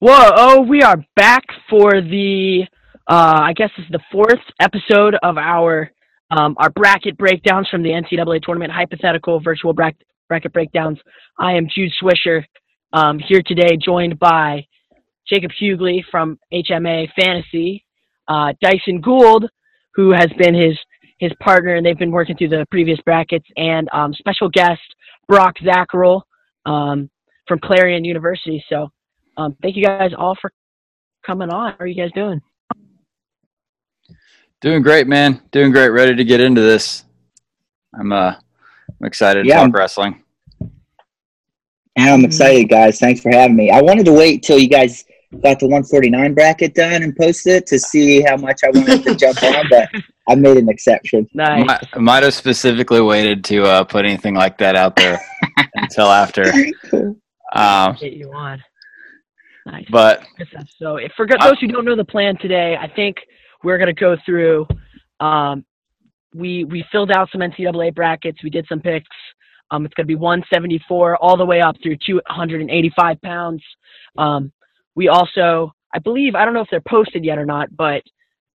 Whoa! Oh, we are back for the. Uh, I guess this is the fourth episode of our um, our bracket breakdowns from the NCAA tournament, hypothetical virtual bracket bracket breakdowns. I am Jude Swisher um, here today, joined by Jacob Hughley from HMA Fantasy, uh, Dyson Gould, who has been his his partner, and they've been working through the previous brackets, and um, special guest Brock Zackerl um, from Clarion University. So, um, thank you guys all for coming on. How are you guys doing? Doing great, man. Doing great. Ready to get into this. I'm uh, I'm excited to Yeah. talk wrestling. And I'm excited, guys. Thanks for having me. I wanted to wait till you guys got the 149 bracket done and posted it to see how much I wanted to jump on, but I made an exception. Nice. Might, might have specifically waited to uh, put anything like that out there until after. Um, Get you on. Nice. but So, if for those who don't know the plan today, I think we're going to go through. Um, we we filled out some NCAA brackets. We did some picks. Um, it's going to be 174 all the way up through 285 pounds. Um, we also, I believe, I don't know if they're posted yet or not, but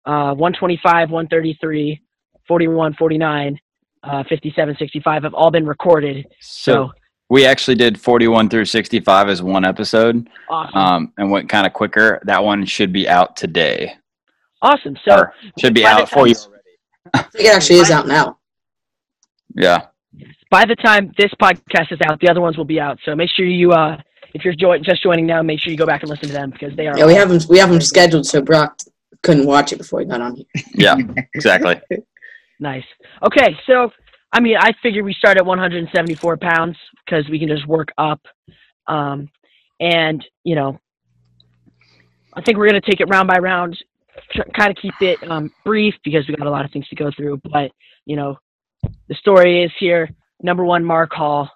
uh, 125, 133, 41, 49, uh, 57, 65 have all been recorded. so So, we actually did 41 through 65 as one episode, awesome. um, and went kind of quicker. That one should be out today, awesome. So, or should be out for you. I think it actually is out now. Yeah, by the time this podcast is out, the other ones will be out. So make sure you, uh, if you're jo- just joining now, make sure you go back and listen to them because they are. Yeah, we have them. We have them scheduled so Brock couldn't watch it before he got on here. yeah, exactly. nice. Okay, so I mean, I figure we start at 174 pounds because we can just work up, um, and you know, I think we're gonna take it round by round, kind of keep it um, brief because we got a lot of things to go through. But you know, the story is here. Number one, Mark Hall.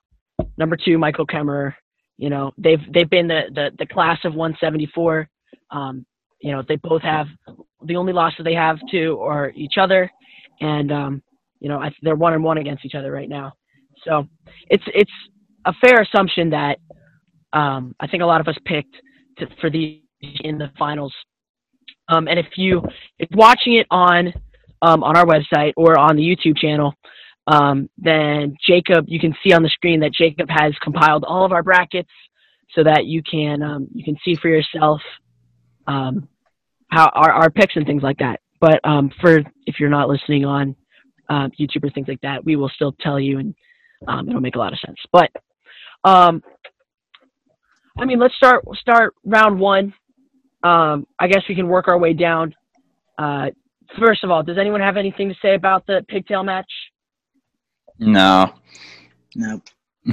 Number two, Michael Kemerer. You know, they've they've been the the, the class of 174. Um, you know, they both have the only losses they have to are each other, and um, you know, I, they're one and one against each other right now. So it's it's a fair assumption that um, I think a lot of us picked to, for the in the finals. Um, and if you if watching it on um, on our website or on the YouTube channel, um, then Jacob, you can see on the screen that Jacob has compiled all of our brackets so that you can um, you can see for yourself um, how our, our picks and things like that. But for if you're not listening on um, YouTube or things like that, we will still tell you, and um, it'll make a lot of sense. But um, I mean, let's start start round one. Um, I guess we can work our way down. Uh, first of all, does anyone have anything to say about the pigtail match? No, Nope.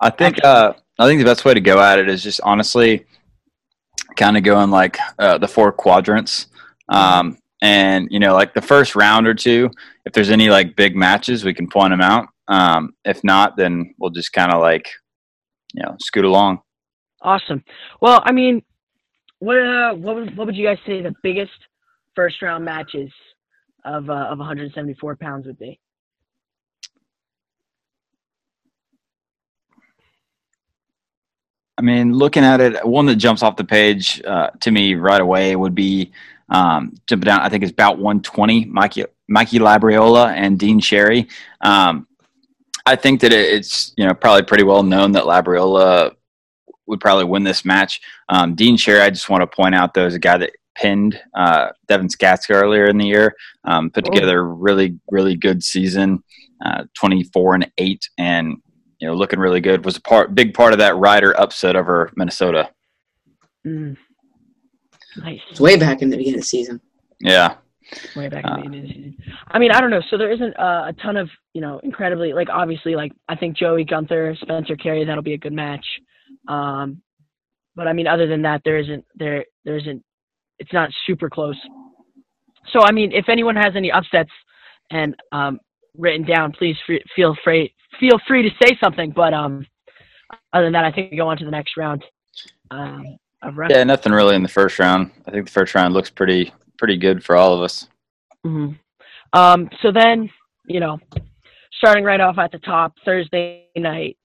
I think uh, I think the best way to go at it is just honestly kind of going like uh, the four quadrants. Um, and you know, like the first round or two, if there's any like big matches, we can point them out. Um, if not, then we'll just kind of like you know scoot along. Awesome. Well, I mean, what uh, what would, what would you guys say the biggest first round matches of uh, of 174 pounds would be? I mean, looking at it, one that jumps off the page uh, to me right away would be um, jumping down. I think it's about 120. Mikey Mikey Labriola and Dean Sherry. Um, I think that it's you know probably pretty well known that Labriola would probably win this match. Um, Dean Sherry, I just want to point out though, is a guy that pinned uh, Devin Skatzka earlier in the year. Um, put Oh. together a really really good season, uh, 24 and eight, and you know looking really good. Was a part big part of that rider upset over Minnesota. Mm. Nice. It's way back in the beginning of the season. Yeah, way back Uh, in the beginning of the season. I mean, I don't know. So there isn't uh, a ton of you know incredibly like obviously like I think Joey Gunther, Spencer Carey, that'll be a good match. Um, but I mean, other than that, there isn't there there isn't. It's not super close. So I mean, if anyone has any upsets and um, written down, please free, feel free feel free to say something. But um, other than that, I think we go on to the next round. Um, of yeah, nothing really in the first round. I think the first round looks pretty pretty good for all of us. hmm Um, so then, you know, starting right off at the top, Thursday night,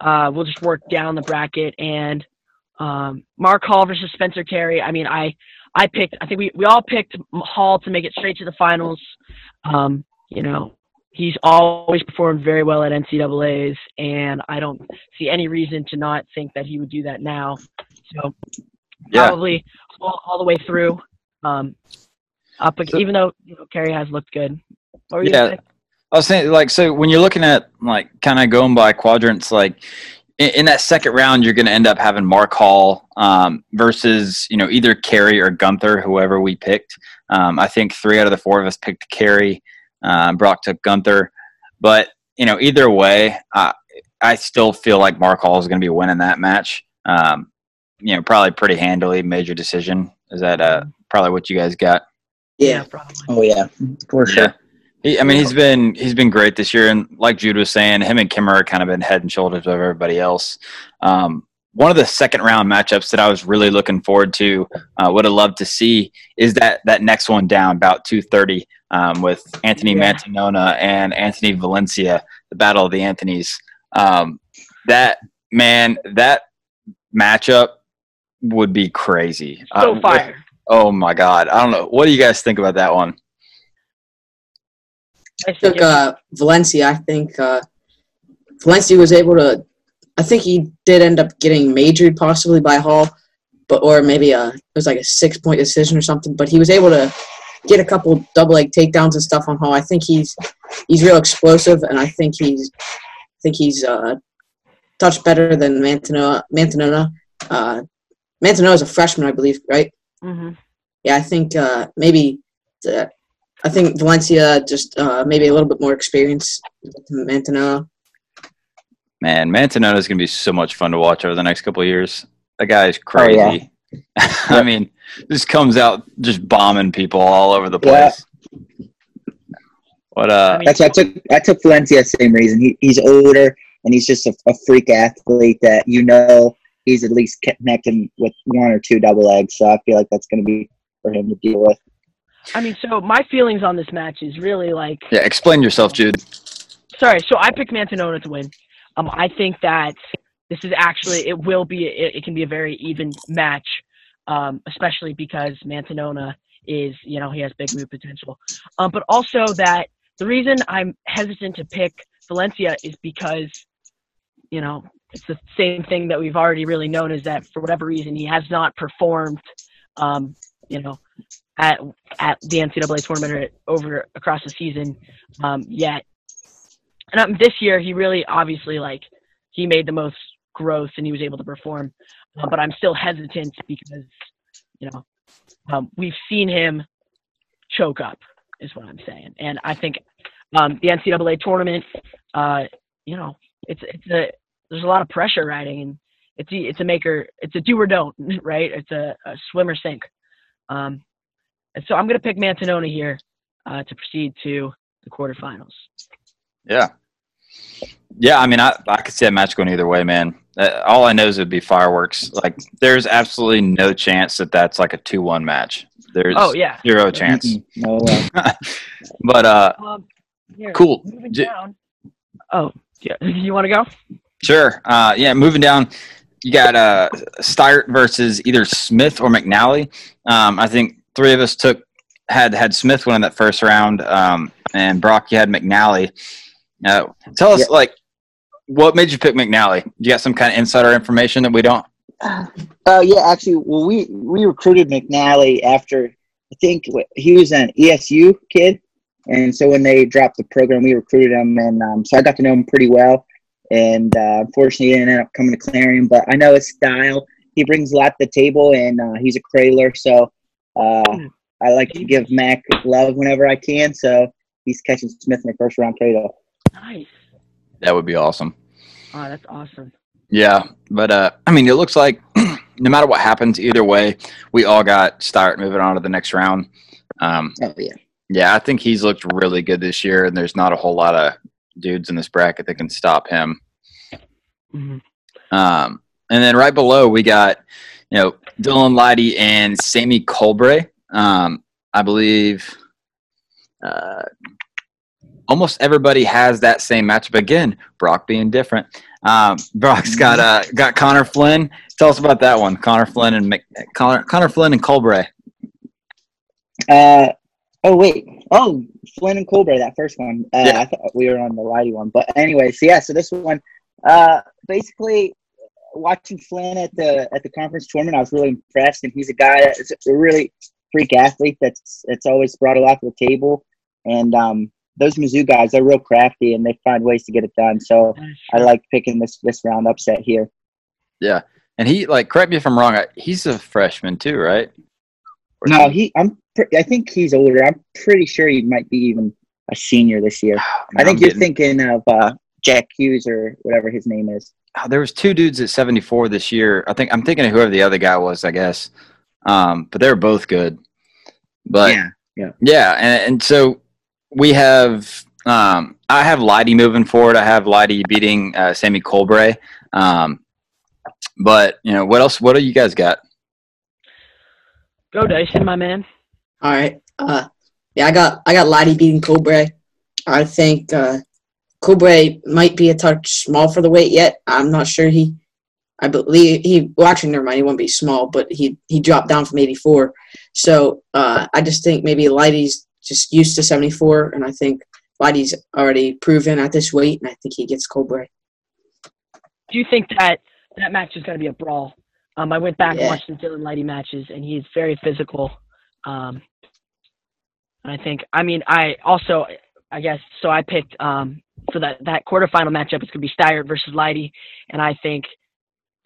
uh, we'll just work down the bracket, and Um, Mark Hall versus Spencer Terry. I mean, I I picked. I think we we all picked Hall to make it straight to the finals. Um, you know, he's always performed very well at NCAA's, and I don't see any reason to not think that he would do that now. So Yeah. probably all, all the way through. Um, up, So- even though you know Kerry has looked good. Yeah. I was saying, like, so when you're looking at like kind of going by quadrants, like in, in that second round, you're going to end up having Mark Hall um, versus you know either Carey or Gunther, whoever we picked. Um, I think three out of the four of us picked Carey. Uh, Brock took Gunther, but you know either way, uh, I still feel like Mark Hall is going to be winning that match. Um, you know, probably pretty handily. Major decision. Is that uh, probably what you guys got? Yeah. probably. Oh yeah, for sure. Yeah. He, I mean, he's been he's been great this year, and like Jude was saying, him and Kimmer are kind of been head and shoulders over everybody else. Um, one of the second round matchups that I was really looking forward to, uh, would have loved to see, is that that next one down about two thirty um, with Anthony Yeah. Mantanona and Anthony Valencia, the battle of the Anthony's. Um, that man, that matchup would be crazy. So Uh, fire. Oh my god, I don't know. What do you guys think about that one? I took think uh, Valencia. I think uh, Valencia was able to. I think he did end up getting majored possibly by Hall, but or maybe a it was like a six point decision or something. But he was able to get a couple double leg takedowns and stuff on Hall. I think he's he's real explosive, and I think he's I think he's uh, touch better than Mantanona. Mantanona. Uh, Mantanona is a freshman, I believe, right? Mhm. yeah, I think uh, maybe the, I think Valencia just uh, maybe a little bit more experience than Mantanona. Man, Mantanona is going to be so much fun to watch over the next couple of years. That guy is Oh, yeah. crazy. I mean, just comes out just bombing people all over the Yeah. place. What uh? That's why I took I took Valencia. Same reason. He, he's older and he's just a, a freak athlete that you know he's at least connecting with one or two double legs. So I feel like that's going to be for him to deal with. I mean, so my feelings on this match is really like yeah, explain yourself, Jude. sorry. So I picked Mantanona to win. Um, I think that this is actually it will be it, it can be a very even match, um, especially because Mantanona is you know he has big move potential, um, but also that the reason I'm hesitant to pick Valencia is because you know it's the same thing that we've already really known is that for whatever reason he has not performed, um, you know, at at the NCAA tournament or over across the season um, yet. And um, this year, he really obviously like he made the most growth and he was able to perform. Uh, but I'm still hesitant because you know um, we've seen him choke up, is what I'm saying. And I think um, the NCAA tournament, uh, you know, it's it's a there's a lot of pressure riding and it's a, it's a maker it's a do or don't right it's a, a swim or sink um, and so i'm going to pick mantanona here uh, to proceed to the quarterfinals Yeah, yeah. I mean, I I could see that match going either way, man. Uh, all I know is it'd be fireworks. Like, there's absolutely no chance that that's like a two-one match. There's oh yeah zero chance. No way. But uh, um, here, cool. moving J- down oh yeah you want to go Sure. Uh, yeah, moving down, you got uh, Steiert versus either Smith or McNally. Um, I think three of us took had had Smith win in that first round, um, and Brock, you had McNally. Uh, tell us, like, what made you pick McNally? You got some kind of insider information that we don't? Oh yeah, actually, well, we we recruited McNally after I think he was an ESU kid, and so when they dropped the program, we recruited him, and um, so I got to know him pretty well. And uh, unfortunately, he didn't end up coming to Clarion, but I know his style. He brings a lot to the table, and uh, he's a cradler, so uh, I like to give Mac love whenever I can. So he's catching Smith in the first round cradle. nice That would be awesome. oh that's awesome Yeah, but uh, I mean, it looks like no matter what happens, either way, we all got Steiert moving on to the next round. Um, Oh yeah. Yeah, I think he's looked really good this year, and there's not a whole lot of dudes in this bracket that can stop him. Mhm. Um, and then right below, we got you know Dylan Lydy and Sammy Colbray. Um, I believe. Uh, almost everybody has that same matchup again. Brock being different. Um, Brock's got uh, got Connor Flynn. Tell us about that one. Connor Flynn and Mc, Connor, Connor Flynn and Colbray. Uh, oh wait. Oh, Flynn and Colbray, that first one. Uh, Yeah. I thought we were on the Lydy one, but anyway. So yeah, so this one, uh, basically, watching Flynn at the at the conference tournament, I was really impressed, and he's a guy that's a really freak athlete that's that's always brought a lot to the table, and um, those Mizzou guys are real crafty and they find ways to get it done. So I like picking this this round upset here. Yeah, and he like correct me if I'm wrong. He's a freshman too, right? Or No, he I'm pre- I think he's older. I'm pretty sure he might be even a senior this year. I think I'm you're getting- thinking of uh, Jack Hughes or whatever his name is. oh, there was two dudes at 74 this year. I think I'm thinking of whoever the other guy was, I guess. Um, but they were both good. But yeah. yeah, and, and so we have um, I have Lydy moving forward. I have Lydy beating uh, Sammy Colbray. Um, but you know what else? What do you guys got? Go Dyson, my man. All right. Uh, yeah, I got I got Lydy beating Colbray. I think uh, Colbray might be a touch small for the weight yet. I'm not sure he. I believe he. Well, actually, never mind. He won't be small, but he he dropped down from 84. So uh, I just think maybe Lydy's just used to 74, and I think Lydy's already proven at this weight, and I think he gets Colbray. Do you think that that match is going to be a brawl? Um, I went back and watched the Dylan Lydy matches, and he's very physical. Um, and I think, I mean, I also, I guess, so I picked um, for that that quarterfinal matchup. It's going to be Steiert versus Lydy, and I think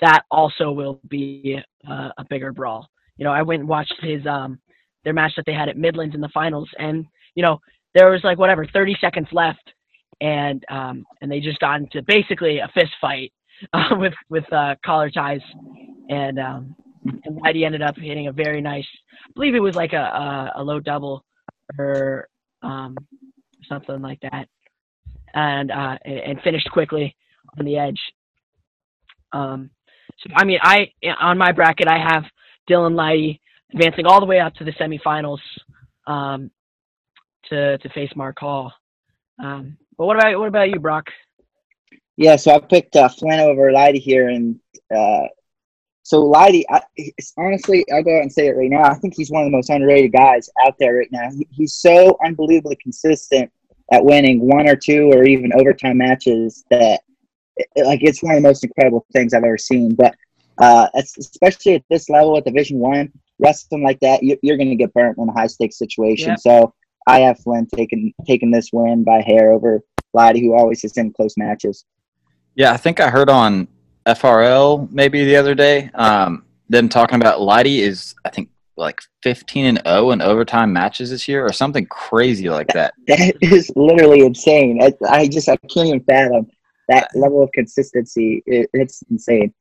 that also will be uh, a bigger brawl. You know, I went and watched his um, their match that they had at Midlands in the finals, and you know, there was like whatever 30 seconds left, and um, and they just got into basically a fist fight uh, with with uh, collar ties, and um, and Lydy ended up hitting a very nice, I believe it was like a a, a low double or um, something like that, and uh, and, and finished quickly on the edge. Um, so I mean, I on my bracket I have Dylan Lydy advancing all the way up to the semifinals um, to to face Mark Hall. Um, but what about what about you, Brock? Yeah, so I picked uh, Flynn over Lydy here, and uh, so Lydy, I, honestly, I'll go out and say it right now. I think he's one of the most underrated guys out there right now. He, he's so unbelievably consistent at winning one or two or even overtime matches that, it, like, it's one of the most incredible things I've ever seen. But uh, especially at this level at Division One, wrestling like that, you, you're going to get burnt in a high stakes situation. Yep. So I have Flynn taking taking this win by hair over Lydy, who always is in close matches. Yeah, I think I heard on FRL maybe the other day um, them talking about Lydy is I think like 15 and 0 in overtime matches this year or something crazy like that. That is literally insane. I, I just I can't even fathom that level of consistency. It, it's insane.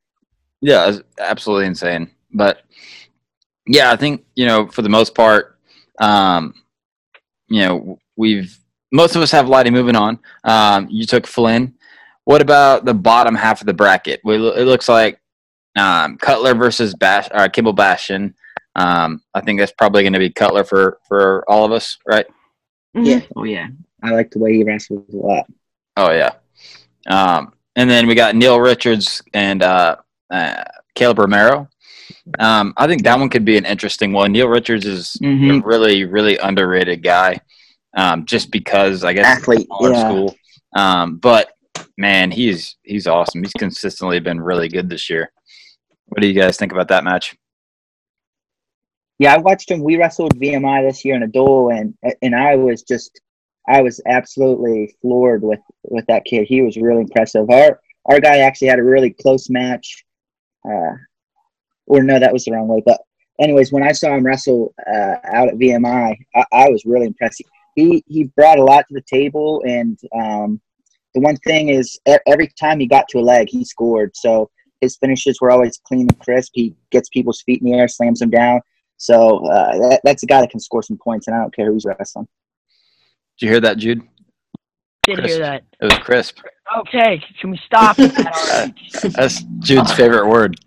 Yeah, it's absolutely insane. But yeah, I think you know for the most part, um, you know we've most of us have Lydy moving on. Um, you took Flynn. What about the bottom half of the bracket? We, it looks like um, Kutler versus Bash, or Kimball Bastian. Um, I think that's probably going to be Kutler for for all of us, right? Yeah. Oh yeah. I like the way he wrestles a lot. Oh yeah. Um, and then we got Neil Richards and uh, uh, Caleb Romero. Um, I think that one could be an interesting one. Neil Richards is Mhm. a really, really underrated guy, um, just because I guess Athlete, smaller yeah. school. Um, but man, he's he's awesome. He's consistently been really good this year. What do you guys think about that match? Yeah, I watched him. We wrestled VMI this year in a duel, and and I was just, I was absolutely floored with with that kid. He was really impressive. Our our guy actually had a really close match, uh, or no, that was the wrong way. But anyways, when I saw him wrestle uh, out at VMI, I, I was really impressed. He he brought a lot to the table, and um, the one thing is, e- every time he got to a leg, he scored. So his finishes were always clean and crisp. He gets people's feet in the air, slams them down. So uh, that, that's a guy that can score some points, and I don't care who's wrestling. Did you hear that, Jude? Did Chris. hear that. It was crisp. Okay, can we stop that? That's Jude's favorite word.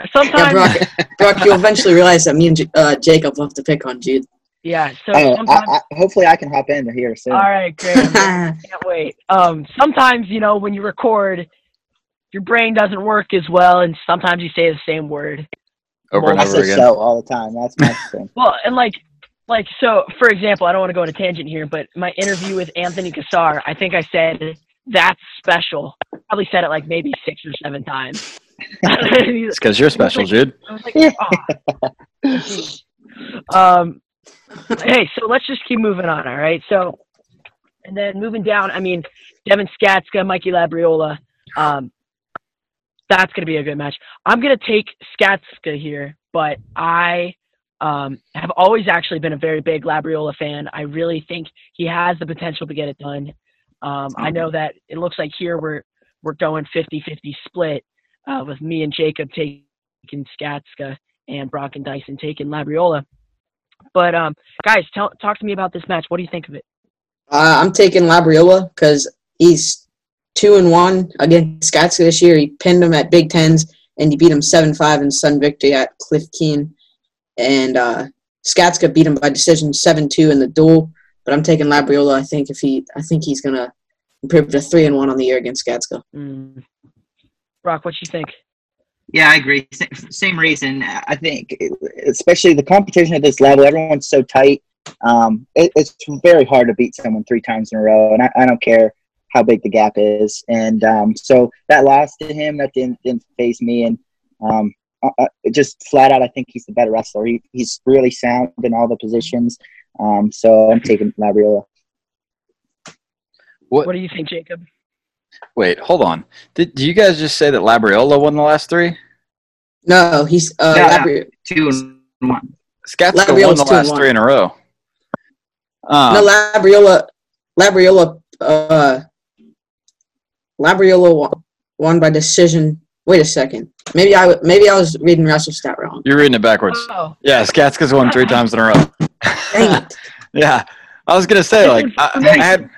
Yeah, Sometimes, Brock, Brock, you'll eventually realize that me and uh, Jacob love to pick on Jude. Yeah. So I don't know, sometimes. I, I, hopefully, I can hop in here soon. all right, great. Can't wait. Um, sometimes you know when you record, your brain doesn't work as well, and sometimes you say the same word. over and I over say again. so all the time. That's my thing. Well, and like, like so. For example, I don't want to go on a tangent here, but my interview with Anthony Cassar, I think I said that's special. Probably said it like maybe six or seven times. It's because you're special, Jude. I was like, oh. um, hey, so let's just keep moving on, all right? So, and then moving down, I mean, Devin Skatzka, Mikey Labriola, um, that's going to be a good match. I'm going to take Skatzka here, but I um, have always actually been a very big Labriola fan. I really think he has the potential to get it done. Um, I know that it looks like here we're we're going 50-50 split uh, with me and Jacob taking Skatzka and Brock and Dyson taking Labriola. But um, guys, tell, talk to me about this match. What do you think of it? Uh, I'm taking Labriola because he's two and one against Skatzka this year. He pinned him at Big Tens and he beat him seven five in Sun victory at Cliff Keen. And uh, Skatzka beat him by decision seven two in the duel. But I'm taking Labriola. I think if he, I think he's gonna improve to three and one on the year against Skatzka. Mm. Brock, what you think? Yeah, I agree. Same, same reason. I think, especially the competition at this level, everyone's so tight. Um, it, it's very hard to beat someone three times in a row, and I, I don't care how big the gap is. And um, so that loss to him, that didn't didn't face me, and um, uh, uh, just flat out, I think he's the better wrestler. He, he's really sound in all the positions. Um, so I'm taking Labriola. What? What do you think, Jacob? Wait, hold on. Did, did you guys just say that Labriola won the last three? No, he's uh, No, no. Labri- Two and one. Skatzka won the last three in a row. Um, no, Labriola, Labriola, uh, Labriola won, won by decision. Wait a second. Maybe I maybe I was reading WrestleStat wrong. you're reading it backwards. Oh, Yeah, Skatzka's won three times in a row. Dang it! Yeah, I was gonna say like I, I had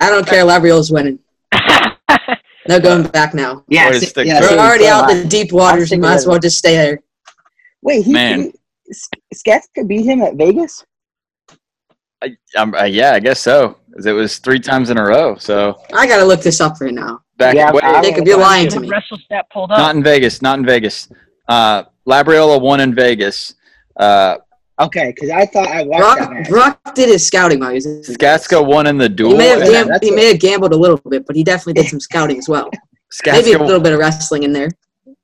I don't care. Labriola's winning. No going back now. Yeah, Way to see- stick yeah, to it. We're already so out I- the deep waters. You might as well just stay there. Wait, he, Man. he Skats could beat him at Vegas. I, I'm, uh, yeah, I guess so. It was three times in a row. So I gotta look this up right now. back Yeah, wait, I- Jacob, you're lying to me. WrestleStat pulled not in Vegas, not in Vegas. Uh, Labriola won in Vegas. Uh, Okay, because I thought I watched that Brock, match. Brock did his scouting while he was in Skatzka won in the duel. He may have Yeah, gam- he may have gambled a little bit, but he definitely did some scouting as well. Maybe a little bit of wrestling in there.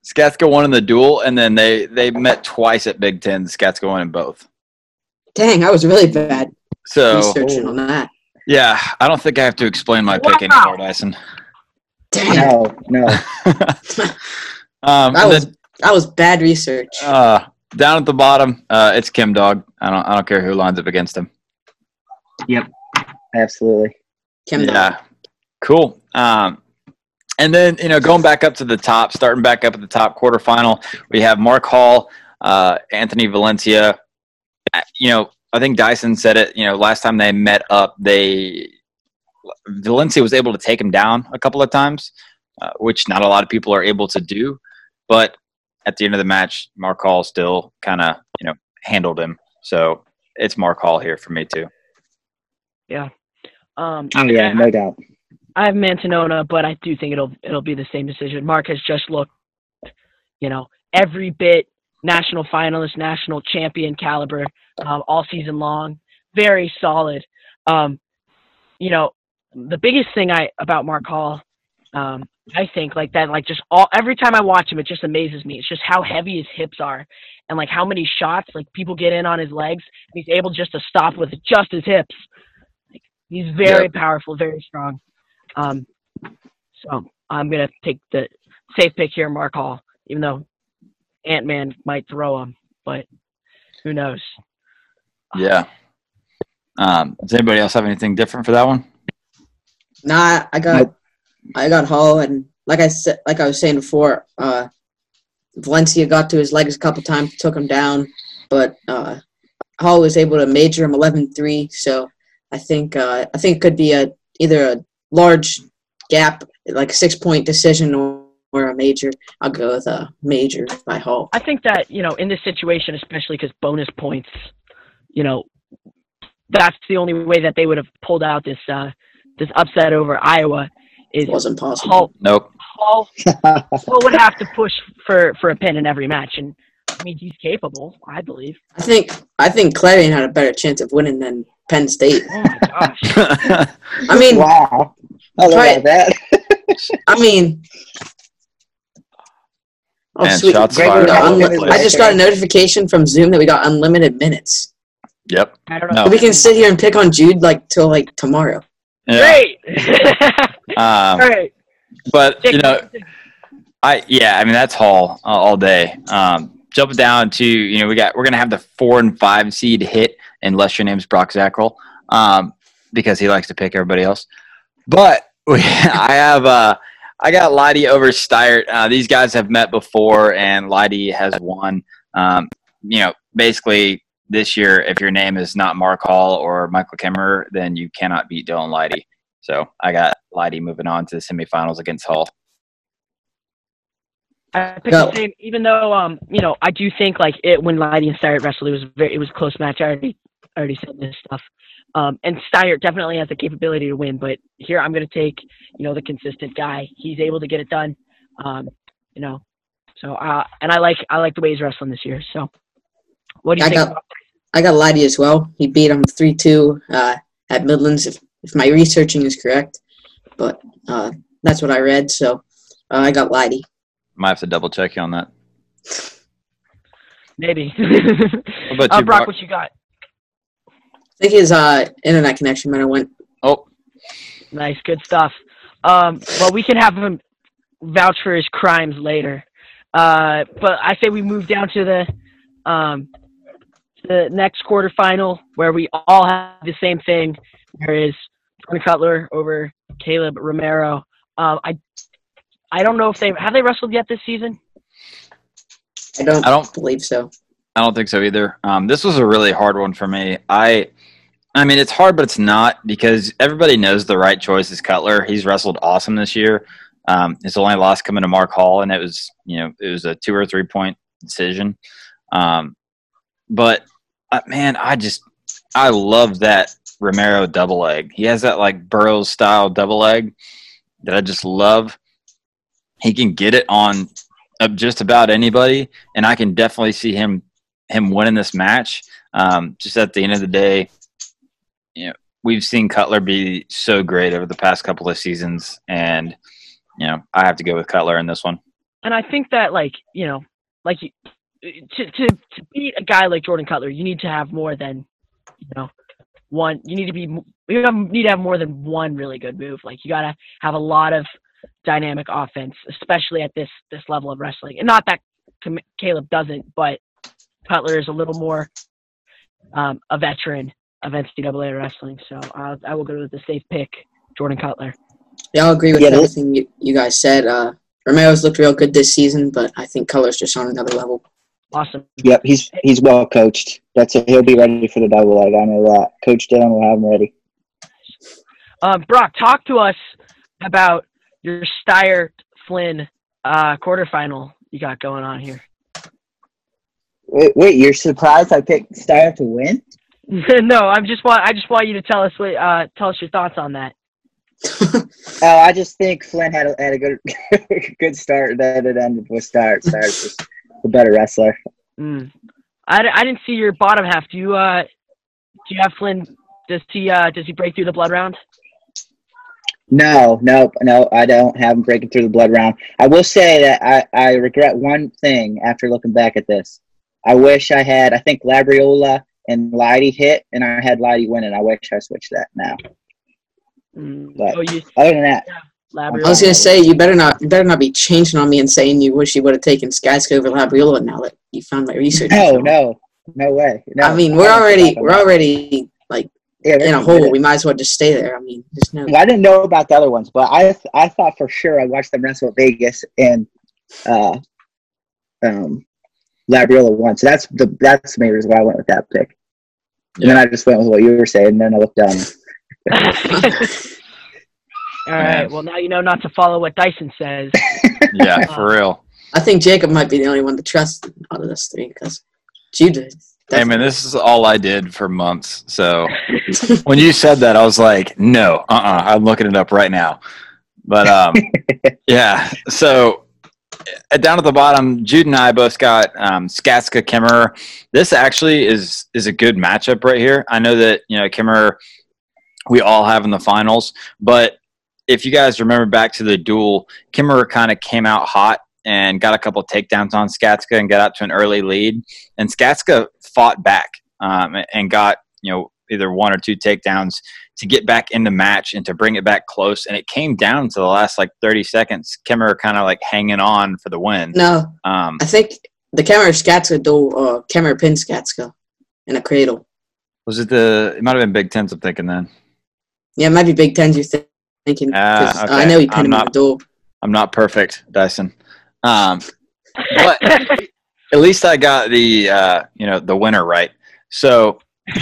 Skatzka won in the duel, and then they they met twice at Big Ten. Skatzka won in both. Dang, I was really bad So researching on that. yeah, I don't think I have to explain my pick Wow. anymore, Dyson. Dang, No, no. um, that was then, that was bad research. uh, down at the bottom, uh, it's Kim Dog. I don't I don't care who lines up against him. Yep, absolutely. Kim Dog. yeah, cool. Um, and then you know, going back up to the top, starting back up at the top quarterfinal, we have Mark Hall, uh, Anthony Valencia. Uh, You know, I think Dyson said it. You know, last time they met up, they Valencia was able to take him down a couple of times, uh, which not a lot of people are able to do. But at the end of the match, Mark Hall still kind of you know handled him. So it's Mark Hall here for me too. Yeah. Um, Oh yeah, I- no doubt. I have Mantanona, but I do think it'll it'll be the same decision. Mark has just looked, you know, every bit national finalist, national champion caliber, um, all season long. Very solid. Um, you know, the biggest thing I about Mark Hall, um, I think like that, like just all every time I watch him, it just amazes me. It's just how heavy his hips are, and like how many shots like people get in on his legs, and he's able just to stop with just his hips. Like, he's very powerful, very strong. Um, so I'm gonna take the safe pick here, Mark Hall, even though Ant Man might throw him, but who knows? Yeah. Um, does anybody else have anything different for that one? Nah, I got Nope. I got Hall and like I said like I was saying before, uh Valencia got to his legs a couple times, took him down, but uh Hall was able to major him 11-3, so I think uh I think it could be a either a large gap like a 6-point decision or, or a major. I'll go with a major by Hall. I think that you know in this situation, especially because bonus points, you know, that's the only way that they would have pulled out this uh, this upset over Iowa. Is It wasn't possible. Hall, Nope. Hall, Hall would have to push for for a pin in every match, and I mean he's capable, I believe. I think I think Clarion had a better chance of winning than Penn State. Oh my gosh. I mean, wow. I love Right. that. I mean. Oh, Man, sweet. shots Great fired. work. all over the Unlimited- place. I just got a notification from Zoom that we got unlimited minutes. Yep. I don't No. know. We can sit here and pick on Jude like till like tomorrow. Yeah. Great. Um, but you know, I yeah, I mean that's Hall uh, all day. Um, jumping down to you know we got we're gonna have the four and five seed hit unless your name's Brock Zackrell, um, because he likes to pick everybody else. But we, I have uh, I got Lydy over Steiert. Uh, these guys have met before, and Lydy has won. Um, you know, basically this year, if your name is not Mark Hall or Michael Kimmer, then you cannot beat Dylan Lydy. So I got Lydy moving on to the semifinals against Hall. I picked Go. the same, even though um, you know, I do think like it when Lydy and Steiert wrestled, it was very, it was a close match. I already, I already said this stuff. Um, and Steiert definitely has the capability to win, but here I'm going to take, you know, the consistent guy. He's able to get it done. Um, you know, so uh, and I like, I like the way he's wrestling this year. So, what do you I think? got- I got Lydy as well. He beat him three two uh, at Midlands, if, if my researching is correct. But uh, that's what I read. So uh, I got Lydy. Might have to double check you on that. Maybe. What about uh, Brock, Brock? what you got? I think his uh, internet connection might have went. Oh, Nice, good stuff. Um, well, we can have him vouch for his crimes later. Uh, but I say we move down to the um, the next quarterfinal where we all have the same thing. There is Jordan Kutler over Caleb Romero. Um, I I don't know if they have they wrestled yet this season. I don't, I don't believe so. I don't think so either. Um, this was a really hard one for me. I, I mean, it's hard, but it's not because everybody knows the right choice is Kutler. He's wrestled awesome this year. Um, his only loss coming to Mark Hall, and it was you know it was a two or three point decision. Um, but uh, man, I just I love that Romero double leg. He has that like Burroughs style double leg that I just love. He can get it on uh, just about anybody, and I can definitely see him him winning this match. Um, just at the end of the day, you know, we've seen Kutler be so great over the past couple of seasons, and you know, I have to go with Kutler in this one. and I think that like you know, like to to to beat a guy like Jordan Kutler, you need to have more than you know one. You need to be you have, need to have more than one really good move. Like you gotta have a lot of dynamic offense, especially at this this level of wrestling. And not that Caleb doesn't, but Kutler is a little more um, a veteran of NCAA wrestling. So uh, I will go with the safe pick, Jordan Kutler. Yeah, I'll agree with Yeah, everything you, you guys said. Uh, Romero's looked real good this season, but I think Kutler's just on another level. Awesome. Yep, he's he's well coached. That's it. He'll be ready for the double leg. I know that. Coach Dylan will have him ready. Um, Brock, talk to us about your Steyer Flynn uh, quarterfinal you got going on here. Wait, wait, you're surprised I picked Steyer to win? no, I'm just want I just want you to tell us what uh, tell us your thoughts on that. Oh, I just think Flynn had a, had a good good start. Then it ended with Steyer. Steyer's just the better wrestler. Mm. I, I didn't see your bottom half. Do you uh do you have Flynn? Does he uh does he break through the blood round? No, no, no, I don't have him breaking through the blood round. I will say that I, I regret one thing after looking back at this. I wish I had, I think Labriola and Lydy hit, and I had Lydy winning. I wish I switched that now. Mm. But- Oh, you Other than that, Labrador. I was gonna say you better not you better not be changing on me and saying you wish you would have taken Skysk over Labriola now that you found my research. no, no, no way. No, I mean, we're don't already we're already like. Yeah, in a hole. We might as well just stay there. I mean, there's no. I didn't know about the other ones, but I I thought for sure I watched them wrestle at Vegas and uh, um, Labriola won. So that's the that's the main reason why I went with that pick. And then I just went with what you were saying, and then I looked down. All right. Well, now you know not to follow what Dyson says. Yeah, for real. I think Jacob might be the only one to trust out of us three because Jude Hey man, this is all I did for months. So when you said that, I was like, no, uh, uh-uh, I'm looking it up right now. But um, yeah, so uh, down at the bottom, Jude and I both got um, Skatzka Kimmer. This actually is is a good matchup right here. I know that you know Kimmer, we all have in the finals, but if you guys remember back to the duel, Kimmer kind of came out hot and got a couple takedowns on Skatzka and got out to an early lead. And Skatzka fought back um, and got you know either one or two takedowns to get back in the match and to bring it back close. And it came down to the last like 30 seconds. Kimmer kind of like hanging on for the win. No, Um, I think the Kemmer Skatzka duel, uh, Kemmer pin Skatzka in a cradle. was it the? It might have been Big Tens. I'm thinking then. Yeah, it might be Big Tens you're thinking. Ah, 'cause okay. I know he I'm pinned him in not- a duel. I'm not perfect, Dyson. Um, but at least I got the uh, you know the winner right. So,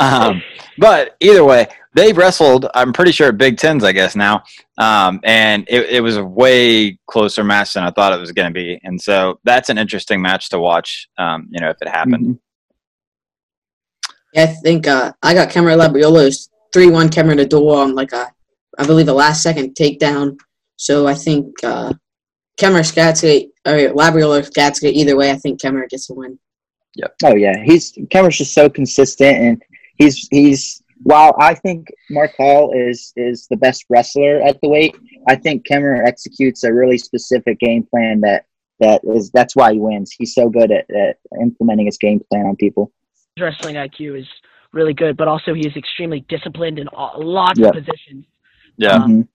um, but either way, they wrestled. I'm pretty sure Big Tens, I guess now, um, and it, it was a way closer match than I thought it was going to be. And so that's an interesting match to watch. Um, you know, if it happened. Mhm. Yeah, I think uh, I got Kemmer Labriola's 3 1 Cameron in a duel on like a, I believe, a last second takedown. So I think uh, Kemmer Skatzka, or Labriola Skatzka, either way, I think Kemmer gets a win. Oh yeah, he's Cameron's just so consistent, and he's he's. While I think Mark Hall is is the best wrestler at the weight, I think Kemmer executes a really specific game plan that that is that's why he wins. He's so good at, at implementing his game plan on people. His wrestling IQ is really good, but also he is extremely disciplined in all, lots Yeah. of positions. Yeah. Um, Mhm.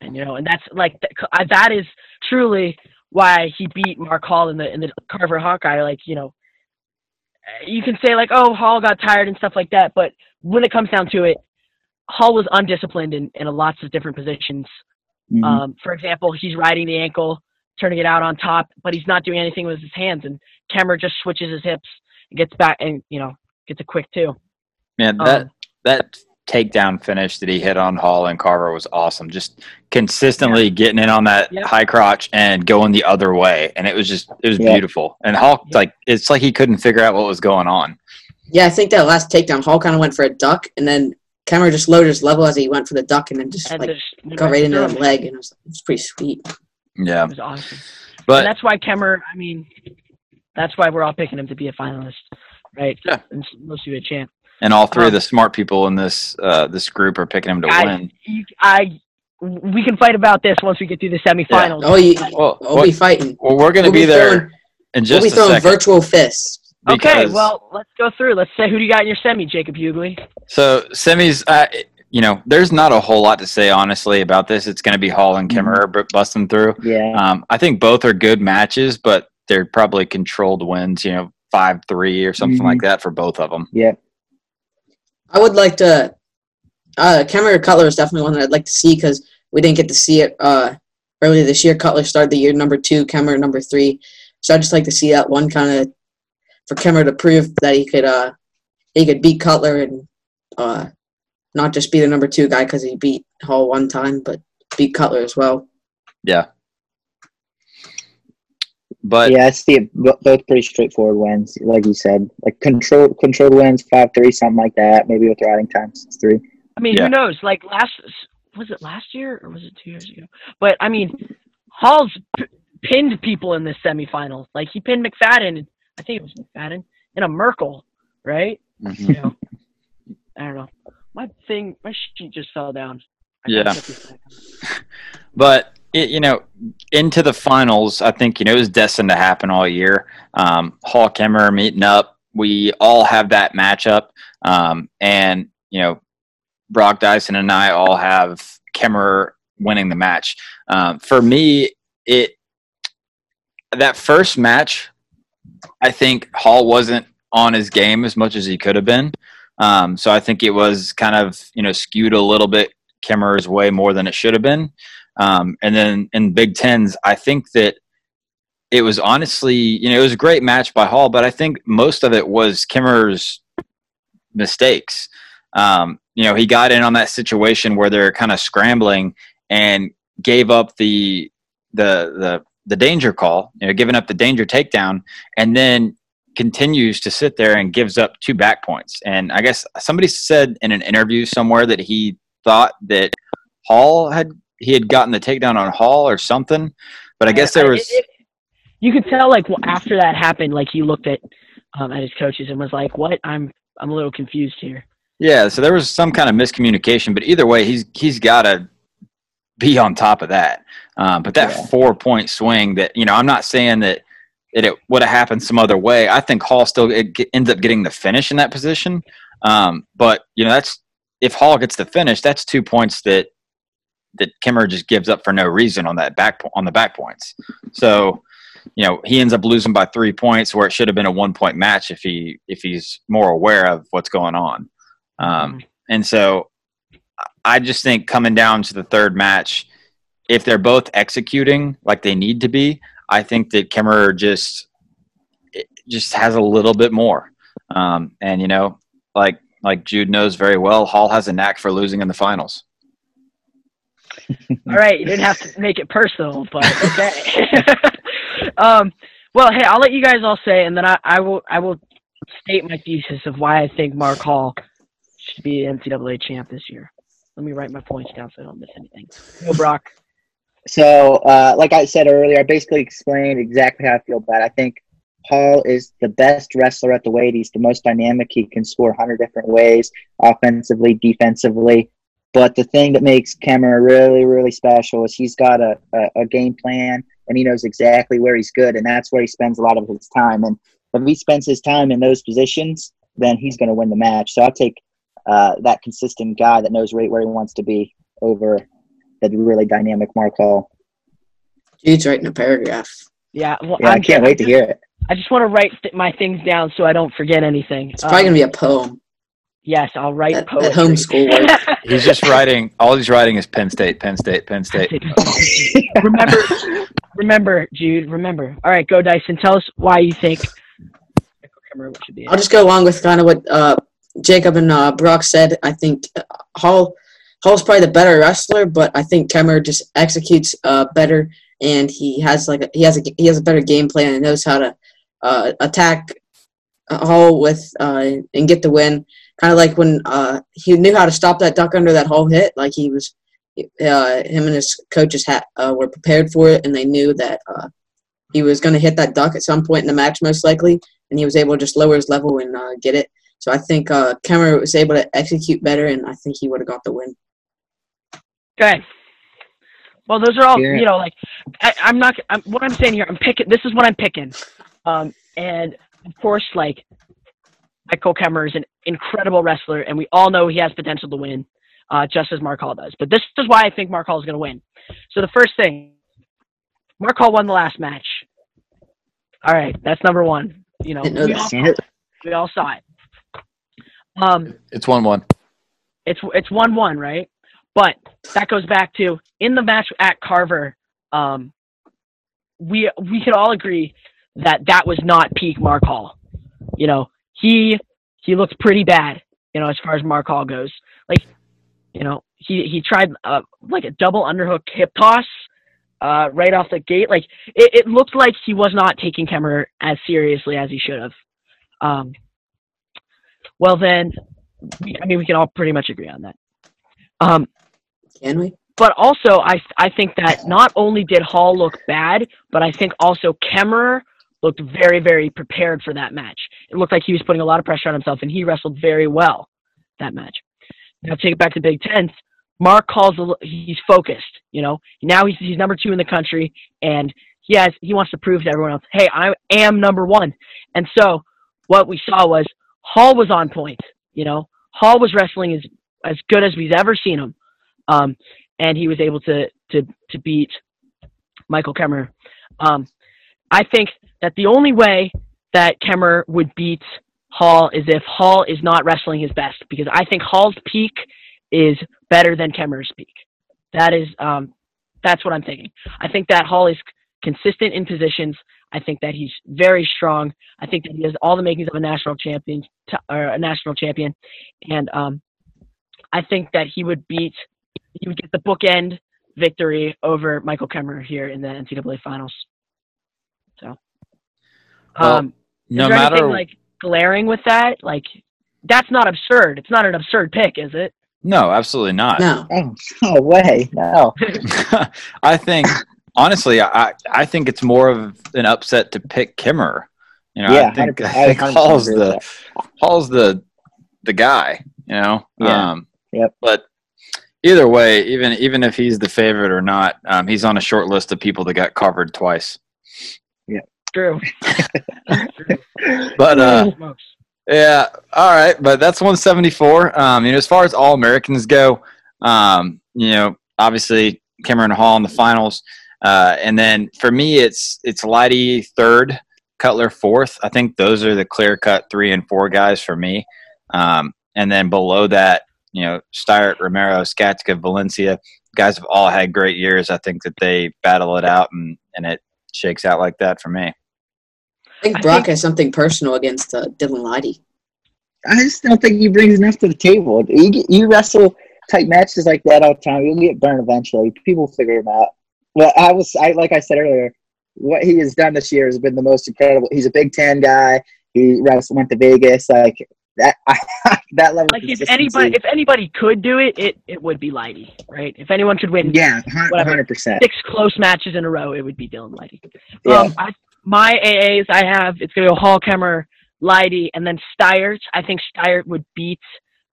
and you know, and that's like th- that is truly why he beat Mark Hall in the in the Carver Hawkeye. Like you know, you can say like, oh, Hall got tired and stuff like that, but when it comes down to it, Hall was undisciplined in in lots of different positions. Mhm. Um, for example, he's riding the ankle, turning it out on top, but he's not doing anything with his hands, and Kemmer just switches his hips and gets back and you know gets a quick two. Man, that Um, that takedown finish that he hit on Hall and Carver was awesome. Just consistently getting in on that Yep. high crotch and going the other way, and it was just it was Yeah. beautiful. And Hall Yep. like it's like he couldn't figure out what was going on. Yeah, I think that last takedown, Hall kind of went for a duck, and then Kemmer just lowered his level as he went for the duck, and then just and like just got right into through the leg, and it was, it was pretty sweet. Yeah, It was awesome. and but that's why Kemmer. I mean, that's why we're all picking him to be a finalist, right? Yeah. and s- mostly a champ. And all three of um, the smart people in this uh, this group are picking him to I- win. I, we can fight about this once we get through the semifinals. Oh, you, Well, we'll what- be fighting. well, we're going to We'll be be there throwing- in We'll be a throwing second. virtual fists. okay, well, let's go through. Let's say who do you got in your semi, Jacob Hughley? So semis, uh, you know, there's not a whole lot to say honestly about this. It's going to be Hall and Kimmer b- busting through. Yeah, Um, I think both are good matches, but they're probably controlled wins. You know, five three or something Mhm. like that for both of them. yeah. I would like to. Uh, Kemmer Kutler is definitely one that I'd like to see because we didn't get to see it uh, earlier this year. Kutler started the year number two, Kemmer number three. So I'd just like to see that one kind of for Kemmer to prove that he could uh, he could beat Kutler and uh, not just be the number two guy because he beat Hall one time, but beat Cutler as well. Yeah. But yeah, I see it bo- both pretty straightforward wins, like you said, like control controlled wins, five three, something like that. Maybe with riding times, it's three. I mean, Yeah. who knows? Like last, was it last year or was it two years ago? But I mean, Hall's p- pinned people in this semifinal. Like he pinned McFadden. I think it was McFadden in a Merkel, right? Mhm. You know, I don't know. My thing, my sheet just fell down. I Yeah. get this back on. but it, you know, into the finals, I think you know it was destined to happen all year. Um, Hall Kimmer meeting up. We all have that matchup, um, and you know, Brock Dyson and I all have Kimmer winning the match. Um, for me, it that first match, I think Hall wasn't on his game as much as he could have been. Um, so I think it was kind of you know skewed a little bit Kimmer's way more than it should have been. Um, and then in Big Tens, I think that it was honestly, you know, it was a great match by Hall, but I think most of it was Kimmer's mistakes. Um, you know, he got in on that situation where they're kind of scrambling and gave up the the the the danger call, you know, giving up the danger takedown, and then continues to sit there and gives up two back points. And I guess somebody said in an interview somewhere that he thought that Hall had he had gotten the takedown on Hall or something. But I guess there was. It- it- you could tell, like well, after that happened, like he looked at um, at his coaches and was like, "What? I'm I'm a little confused here." Yeah, so there was some kind of miscommunication, but either way, he's he's got to be on top of that. Um, but that Yeah. four point swing, that you know, I'm not saying that that it would have happened some other way. I think Hall still it, ends up getting the finish in that position. Um, but you know, that's if Hall gets the finish, that's two points that that Kimmer just gives up for no reason on that back on the back points. So you know he ends up losing by three points where it should have been a one point match if he if he's more aware of what's going on. Um, and so I just think coming down to the third match, if they're both executing like they need to be, I think that Kemerer just just has a little bit more. Um, and you know, like like Jude knows very well, Hall has a knack for losing in the finals. All right, you didn't have to make it personal, but okay. um, well, hey, I'll let you guys all say, and then I, I will I will state my thesis of why I think Mark Hall should be NCAA champ this year. Let me write my points down so I don't miss anything. Go, Brock. So, uh, like I said earlier, I basically explained exactly how I feel about it. I think Hall is the best wrestler at the weight. He's the most dynamic. He can score 100 different ways, offensively, defensively. But the thing that makes Kemmer really, really special is he's got a, a, a game plan and he knows exactly where he's good, and that's where he spends a lot of his time. And if he spends his time in those positions, then he's going to win the match. So I'll take uh, that consistent guy that knows right where he wants to be over the really dynamic Mark Hall. Jude's writing a paragraph. Yeah, well, Yeah, I I'm- can't wait to hear it. I just want to write th- my things down so I don't forget anything. It's probably Um, gonna be a poem. Yes, I'll write That, poetry. that homeschool. He's just writing. All he's writing is Penn State, Penn State, Penn State. remember, remember, Jude. Remember. All right, go Dyson. Tell us why you think Michael Kemerer should be. I'll just go along with kind of what uh, Jacob and uh, Brock said. I think uh, Hall Hall's probably the better wrestler, but I think Kemmer just executes uh, better, and he has like a, he has a he has a better game plan and knows how to uh, attack Hall with uh, and get the win. Kind of like when uh, he knew how to stop that duck under that Hall hit, like he was. Uh, him and his coaches had uh, were prepared for it, and they knew that uh, he was going to hit that duck at some point in the match, most likely and he was able to just lower his level and uh, get it. So I think uh, Kemmer was able to execute better, and I think he would have got the win. Okay. Well, those are all Yeah. you know. Like, I, I'm not. I'm, what I'm saying here, I'm picking. This is what I'm picking. Um, and of course, like Michael Kemmer is an incredible wrestler, and we all know he has potential to win, uh, just as Mark Hall does. But this is why I think Mark Hall is going to win. So the first thing, Mark Hall won the last match. All right, that's number one. You know, know we all, saw it. we all saw it. Um, It's one one. it's it's one one, right? But that goes back to in the match at Carver. Um, we we could all agree that that was not peak Mark Hall. You know, he he looked pretty bad. You know, as far as Mark Hall goes, like you know, he he tried uh, like a double underhook hip toss uh, right off the gate. Like it, it looked like he was not taking Kemerer as seriously as he should have. Um, well then, I mean, we can all pretty much agree on that. Um, Can we? but also, I I think that not only did Hall look bad, but I think also Kemerer looked very very prepared for that match. It looked like he was putting a lot of pressure on himself, and he wrestled very well that match. Now take it back to Big Ten. Mark calls a, he's focused. You know, now he's he's number two in the country, and he has he wants to prove to everyone else, hey, I am number one. And so what we saw was Hall was on point. You know, Hall was wrestling as as good as we've ever seen him, um, and he was able to to to beat Michael Kemmer. Um, I think that the only way that Kemmer would beat Hall is if Hall is not wrestling his best, because I think Hall's peak is better than Kemmer's peak. That is, um, that's what I'm thinking. I think that Hall is consistent in positions. I think that he's very strong. I think that he has all the makings of a national champion, or a national champion, and um, I think that he would beat, he would get the bookend victory over Michael Kemmer here in the NCAA finals. So, Well, um, no there matter anything like glaring with that? Like, that's not absurd. It's not an absurd pick, is it? no, absolutely not. No. No way, no. I think honestly, I I think it's more of an upset to pick Kimmer. You know, Yeah, I think 100% I think 100% Hall's the Hall's the the guy. You know. Yeah. Um, Yep. But either way, even even if he's the favorite or not, um, he's on a short list of people that got covered twice. True. But uh, Yeah, all right, but that's 174. Um, you know, as far as all Americans go, um, you know, obviously Cameron Hall in the finals, uh, and then for me, it's it's Lydy third, Kutler fourth. I think those are the clear cut three and four guys for me. Um, and then below that, you know, Steiert, Romero, Skatzka, Valencia, guys have all had great years. I think that they battle it out, and and it shakes out like that for me. I think I Brock think- has something personal against uh, Dylan Lydy. I just don't think he brings enough to the table. You get, you wrestle tight matches like that all the time. You'll get burned eventually. People figure him out. Well, I was I like I said earlier, what he has done this year has been the most incredible. He's a Big Ten guy. He wrestled, went to Vegas. Like that, that level. Like if anybody if anybody could do it, it it would be Lydy, right? If anyone could win yeah, hundred percent. six close matches in a row, it would be Dylan Lydy. Yeah. Um, I, my AAs I have it's gonna go Hall Kemmer, Lydy, and then Steiert. I think Steiert would beat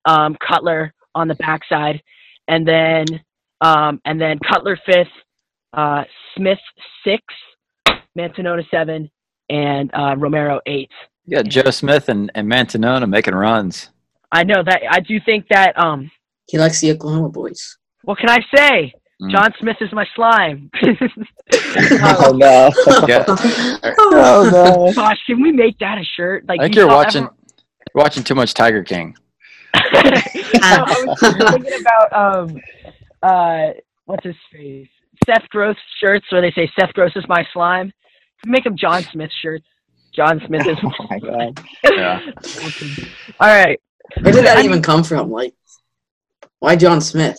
um, Kutler on the backside, and then um, and then Kutler fifth, uh, Smith six, Mantanona seven, and uh, Romero eight. You got Joe Smith and, and Mantanona making runs. I know that I do think that um He likes the Oklahoma boys. what can I say? Mm. John Smith is my slime. Oh no! Yeah. oh no! Gosh, can we make that a shirt? Like I think you you're watching everyone- you're watching too much Tiger King. I was thinking about um uh what's his face? Seth Gross shirts where they say Seth Gross is my slime. Make them John Smith shirts. John Smith is Oh my god! Yeah. All right. Where did that even come from? Like, why John Smith?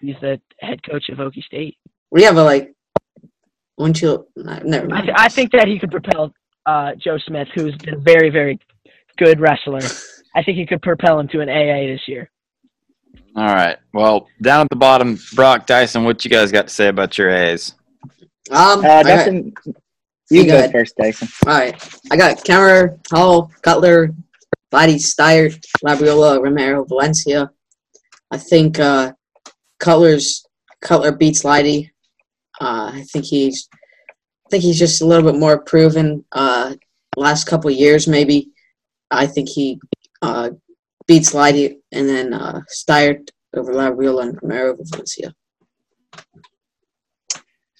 He's the head coach of Okie State. We have a like, wouldn't you? nah, Never I, mind. th- I think that he could propel uh, Joe Smith, who's been a very, very good wrestler. I think he could propel him to an AA this year. All right. Well, down at the bottom, Brock Dyson, what you guys got to say about your A's? Um, Uh, I got- Dustin, you You go first, Dyson. all right. I got Kemmer, Hall, Kutler, Lydy, Steiert, Labriola, Romero, Valencia. I think uh, Kutler's Kutler beats Lydy. Uh, I think he's, I think he's just a little bit more proven. Uh, last couple years, maybe. I think he uh, beats Lydy, and then uh, Steiert over Labriola and Romero over Valencia.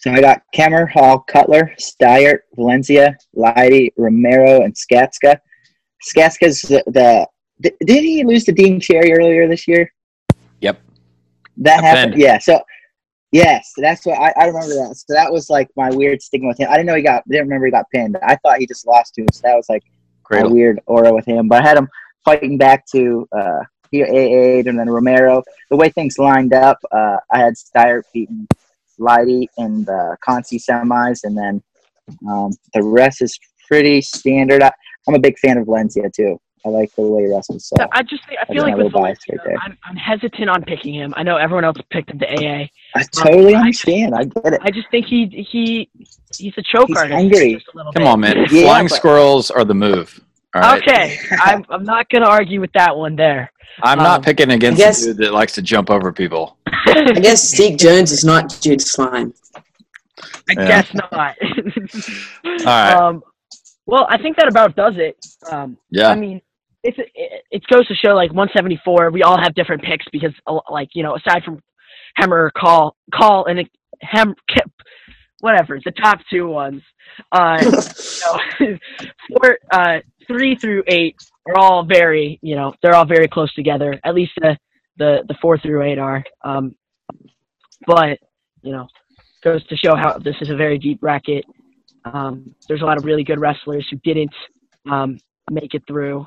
So I got Kemmer, Hall, Kutler, Steiert, Valencia, Lydy, Romero, and Skatzka. Skatzka's the, the di- did he lose to Dean Cherry earlier this year? Yep. That happened. Yeah. So yes, that's what I, I remember that. So that was like my weird stigma with him. I didn't know he got didn't remember he got pinned. I thought he just lost to him. So that was like a weird aura with him. But I had him fighting back to uh he AA and then Romero. The way things lined up, uh, I had Steiert beating Lydy in the Conci semis, and then um, the rest is pretty standard. I, I'm a big fan of Valencia too. I like the way he wrestles. So So I just I That's feel like with Valencia, right there. I'm, I'm hesitant on picking him. I know everyone else picked him to AA. I totally I- understand. I get it. I just think he he he's a choke He's artist. hungry. just a Come bit. on, man. Yeah, Flying but- squirrels are the move. All right. Okay, I'm I'm not gonna argue with that one there. I'm not Um, picking against I guess- a dude that likes to jump over people. I guess Steve Jones is not Jude Slime. I Yeah. guess not. All right. Um, well, I think that about does it. Um, I mean, it's it, it goes to show like 174. We all have different picks because, like you know, aside from Hemmer, Call, Call, and Hem, Kip, whatever, the top two ones. Uh, you know, four, uh, three through eight are all very, you know, they're all very close together. At least the the the four through eight are. Um, but you know, goes to show how this is a very deep bracket. Um, there's a lot of really good wrestlers who didn't um, make it through.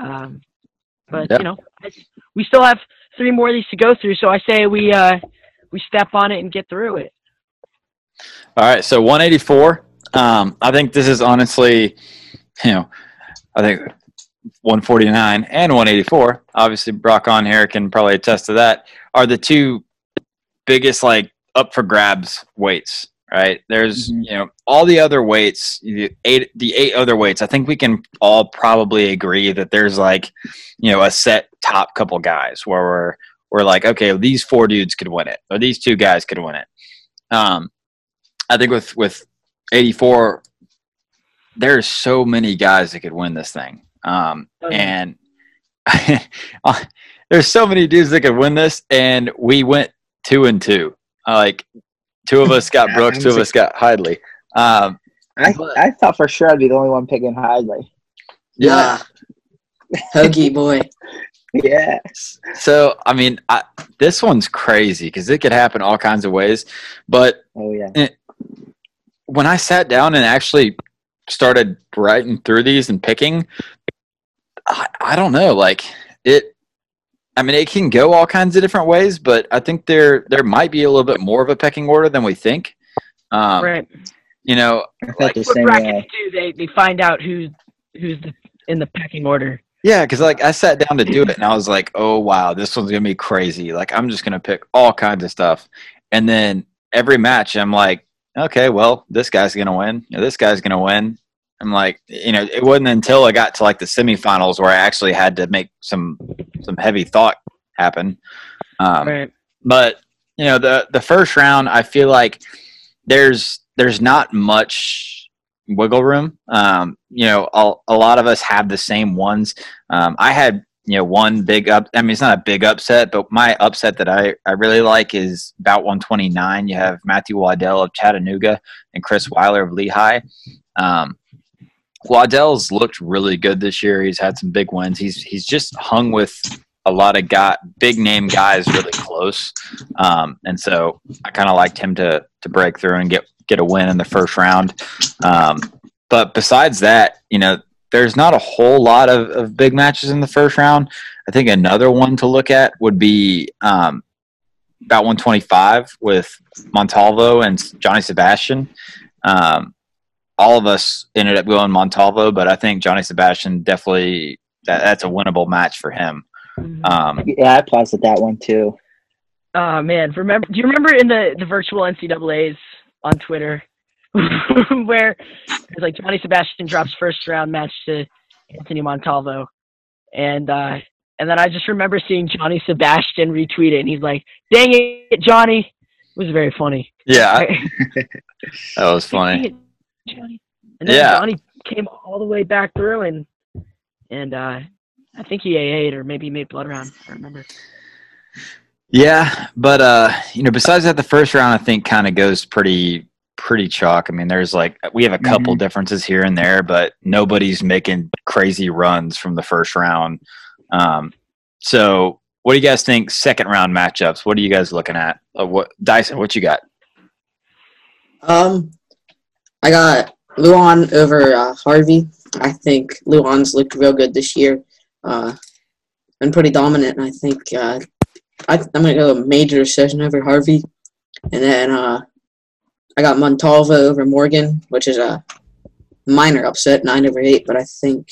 Um, but Yeah. you know, we still have three more of these to go through. So I say we uh, we step on it and get through it. All right. So 184. Um, I think this is honestly, you know, I think 149 and 184. Obviously, Brock on here can probably attest to that. Are the two biggest like up for grabs weights, right? There's Mhm. you know all the other weights, the eight the eight other weights. I think we can all probably agree that there's like you know a set top couple guys where we're we're like okay, these four dudes could win it, or these two guys could win it. Um, I think with with 84, there's so many guys that could win this thing. Um, Oh, yeah. and there's so many dudes that could win this, and we went two and two. Uh, like two of us got Yeah, Brooks, two of us got Hidlay. Um, I, But- I thought for sure I'd be the only one picking Hidlay. Yeah. Hoagie boy. Yeah. So I mean, I, this one's crazy because it could happen all kinds of ways. But Oh yeah. when I sat down and actually started writing through these and picking, I, I don't know. Like it, I mean, it can go all kinds of different ways, but I think there there might be a little bit more of a pecking order than we think. Um, right. You know, I thought like, the What same brackets way. do they they find out who's who's the, in the pecking order? Yeah, because like I sat down to do it and I was like, oh wow, this one's gonna be crazy. Like I'm just gonna pick all kinds of stuff, and then every match I'm like, okay, well this guy's gonna win. You know, this guy's gonna win. I'm like, you know, it wasn't until I got to like the semifinals where I actually had to make some some heavy thought happen. Um, right. but you know the the first round i feel like there's there's not much wiggle room um you know a, a lot of us have the same ones um i had you know one big up i mean it's not a big upset but my upset that i i really like is about 129 you have matthew waddell of chattanooga and chris weiler of lehigh um waddell's looked really good this year he's had some big wins he's he's just hung with a lot of got big name guys really close, um, and so I kind of liked him to to break through and get get a win in the first round. Um, but besides that, you know, there's not a whole lot of, of big matches in the first round. I think another one to look at would be um, about 125 with Montalvo and Johnny Sebastian. Um, all of us ended up going Montalvo, but I think Johnny Sebastian definitely that, that's a winnable match for him. Um, Yeah, I paused at that one too. Oh man, remember? Do you remember in the the virtual NCAA's on Twitter where it's like Johnny Sebastian drops first round match to Anthony Montalvo, and uh, and then I just remember seeing Johnny Sebastian retweet it, and he's like, "Dang it, Johnny!" It was very funny. yeah, that was funny. Dang Johnny. And then Yeah. Johnny came all the way back through, and and uh, I think he AA'd or maybe he made blood round. I remember. Yeah, but uh, you know, besides that, the first round I think kind of goes pretty pretty chalk. I mean, there's like we have a couple differences here and there, but nobody's making crazy runs from the first round. Um, so, what do you guys think? Second round matchups. What are you guys looking at? Uh, what Dyson? What you got? Um, I got Luan over uh, Harvey. I think Luan's looked real good this year. Uh, been pretty dominant, and I think uh, I, I'm gonna go a major decision over Harvey. And then uh, I got Montalvo over Morgan, which is a minor upset, nine over eight. But I think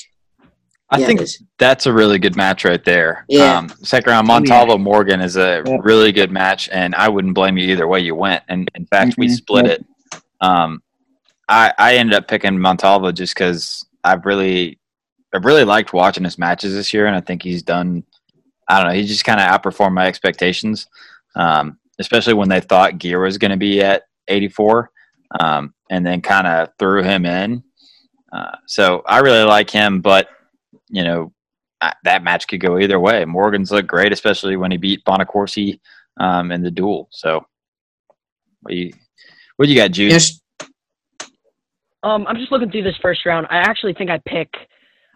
I yeah, think that's a really good match right there. Yeah. Um, second round, yeah. Montalvo Morgan is a Yep. really good match, and I wouldn't blame you either way you went. And in fact, we Mhm. split Yep. it. Um, I I ended up picking Montalvo just because I've really I've really liked watching his matches this year, and I think he's done. I don't know. He just kind of outperformed my expectations, um, especially when they thought Gear was going to be at 84, um, and then kind of threw him in. Uh, so I really like him, but you know I- that match could go either way. Morgan's looked great, especially when he beat Bonaccorsi um, in the duel. So, what you what do you got, Jude? Yes, Um, I'm just looking through this first round. I actually think I pick,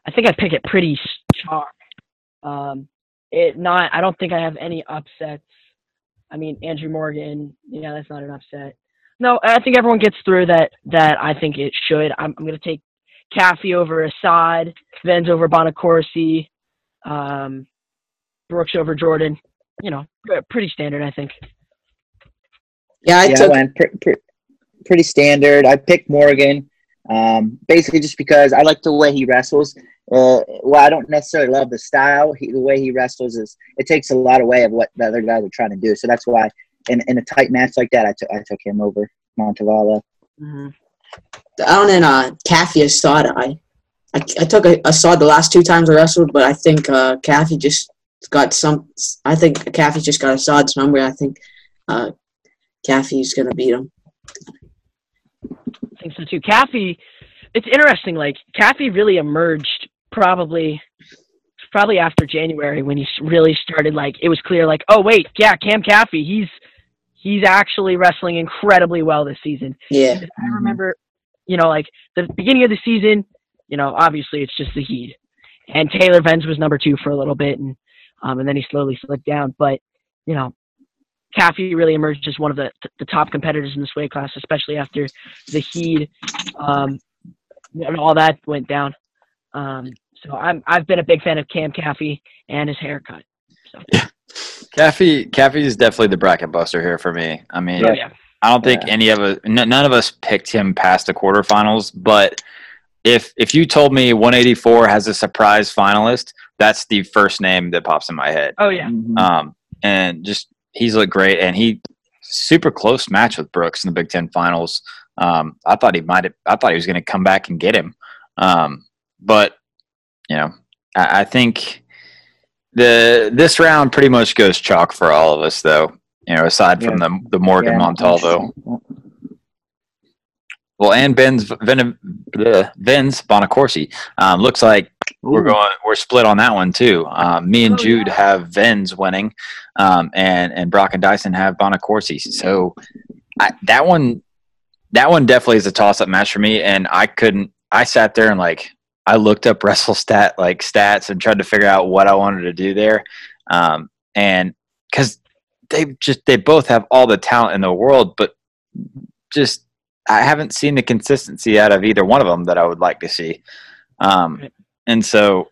I think I pick it pretty sharp. Um, it not. I don't think I have any upsets. I mean, Andrew Morgan. Yeah, that's not an upset. No, I think everyone gets through that. That I think it should. I'm, I'm going to take Caffey over Assad, Venz over Bonaccorsi, um, Brooks over Jordan. You know, pretty standard, I think. yeah, I yeah, I went pre- pre- pretty standard. I picked Morgan. Um, basically, just because I like the way he wrestles. Uh, well, I don't necessarily love the style. He, the way he wrestles is it takes a lot away of what the other guys are trying to do. So that's why, in, in a tight match like that, I took I took him over Montevala. hmm Down in uh, Caffey Assad, I, I, I took a Assad the last two times I wrestled, but I think uh, Caffey just got some. I think Caffey just got a Assad's number. I think uh, Caffey's gonna beat him. Think so too. Caffey, it's interesting. Like Caffey really emerged probably, probably after January when he really started. Like it was clear. Like oh wait, yeah, Cam Caffey, he's he's actually wrestling incredibly well this season. Yeah, I remember, you know, like the beginning of the season, you know, obviously it's just the Heat, and Taylor Venz was number two for a little bit, and um, and then he slowly slipped down. But you know, Caffey really emerged as one of the the top competitors in this weight class, especially after the Heat, um, and all that went down. Um, so I'm I've been a big fan of Cam Caffey and his haircut. So Caffey, Caffey is definitely the bracket buster here for me. I mean, oh, yeah, I don't think Yeah. any of us, n- none of us picked him past the quarterfinals. But if if you told me 184 has a surprise finalist, that's the first name that pops in my head. oh yeah, Mhm. Um, and just he's looked great, and he super close match with Brooks in the Big Ten finals. Um, I thought he might have. I thought he was going to come back and get him. Um, but you know, I, I think the this round pretty much goes chalk for all of us, though. You know, aside from the the Morgan Yeah, Montalvo. Well, and Ben's Ven, Ben's Bonaccorsi. Um, looks like we're going we're split on that one too. Um, me and Oh, Jude yeah. have Venz winning, um, and and Brock and Dyson have Bonaccorsi. So I, that one that one definitely is a toss up match for me. And I couldn't. I sat there and like I looked up wrestle stat like stats and tried to figure out what I wanted to do there, um, and because they just they both have all the talent in the world, but just I haven't seen the consistency out of either one of them that I would like to see. Um. And so,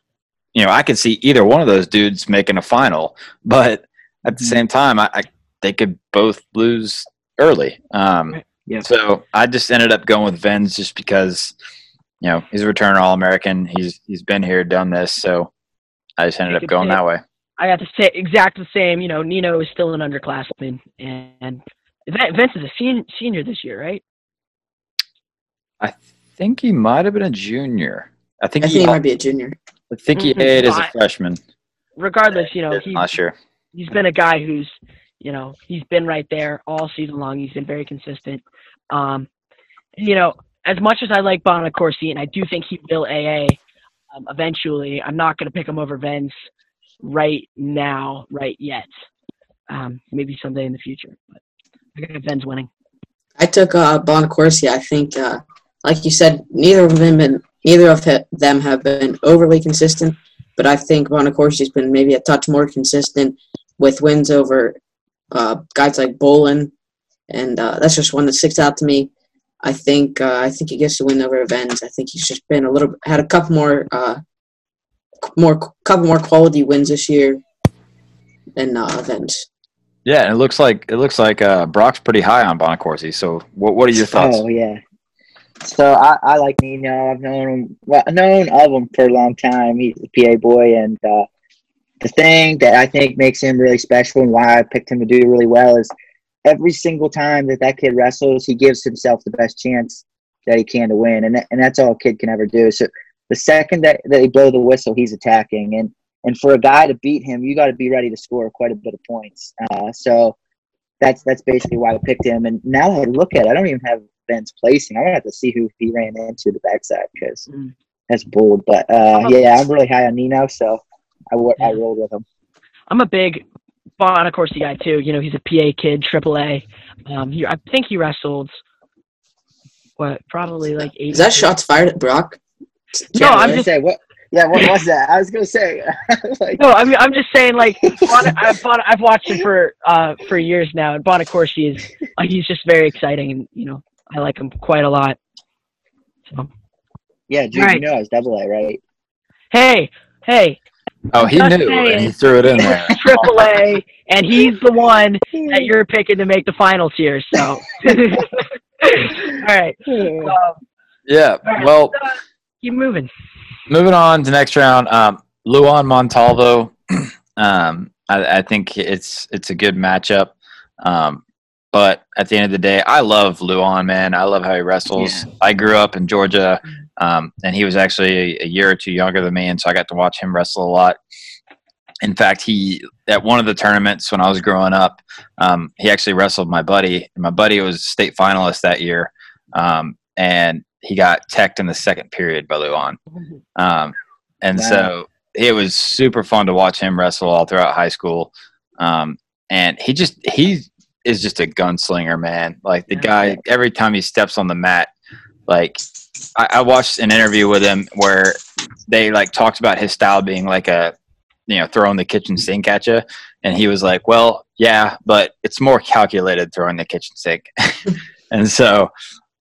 you know, I could see either one of those dudes making a final, but at the Mhm. same time, I, I they could both lose early. Um, Yeah. So I just ended up going with Venz just because, you know, he's a return All American. He's he's been here, done this, so I just ended You up going say- that way. I got to say exact the same. You know, Nino is still an underclassman, and Vince is a senior, senior this year, right? I think he might have been a junior. I think I he, think he might be a junior. I think he Mhm. ate as a I- freshman. Regardless, you know, he's Not sure. he's been a guy who's, you know, he's been right there all season long. He's been very consistent. Um, you know, as much as I like Bonaccorsi, and I do think he will AA um, eventually, I'm not going to pick him over Venz right now, right yet. Um, maybe someday in the future, but I got Venz winning. I took uh, Bonaccorsi. I think, uh, like you said, neither of them been, neither of them have been overly consistent, but I think Bonaccorsi's been maybe a touch more consistent with wins over uh, guys like Bolin, and uh, that's just one that sticks out to me. I think uh, I think he gets to win over Evans. I think he's just been a little had a couple more uh, more couple more quality wins this year than uh, Evans. Yeah, and it looks like it looks like uh, Brock's pretty high on Bonaccorsi. So, what what are your thoughts? Oh yeah. So I, I like Nino. I've known him. Well, known of him for a long time. He's a PA boy, and uh, the thing that I think makes him really special and why I picked him to do really well is every single time that that kid wrestles, he gives himself the best chance that he can to win, and and that's all a kid can ever do. So the second that they blow the whistle, he's attacking, and and for a guy to beat him, you got to be ready to score quite a bit of points. Uh, so that's that's basically why I picked him. And now I look at it, I don't even have Ben's placing. I'm gonna have to see who he ran into the backside because Mm. that's bold. But uh, yeah, I'm really high on Nino, so I wo- I rolled with him. I'm a big Bonaccorsi guy too. You know, he's a PA kid, AAA. Um, he, I think he wrestled what probably like eight. Is that shots fired at Brock? No, I I'm just say what. Yeah, what was that? I was gonna say like no. I mean, I'm just saying like Bon, I've, Bon, I've watched him for uh for years now, and Bonaccorsi is uh, he's just very exciting, and you know I like him quite a lot. So yeah, dude, Right. you know I was double A, right? hey, hey, Oh, he Just knew, and he threw it in there. Triple A, and he's the one that you're picking to make the finals here. So, all right. Um, Yeah. right, Well, uh, Keep moving. moving on to next round. Um, Luan Montalvo. um, I, I think it's it's a good matchup. Um, but at the end of the day, I love Luan, man. I love how he wrestles. I grew up in Georgia, um, and he was actually a, a year or two younger than me, and so I got to watch him wrestle a lot. In fact, he at one of the tournaments when I was growing up, um, he actually wrestled my buddy. And my buddy was state finalist that year, um, and he got teched in the second period by Luan. Um, and Wow. so it was super fun to watch him wrestle all throughout high school. Um, and he just he is just a gunslinger, man. Like the guy, every time he steps on the mat, like I, I watched an interview with him where they like talked about his style being like a you know throwing the kitchen sink at you, and he was like, "Well, yeah, but it's more calculated throwing the kitchen sink." and so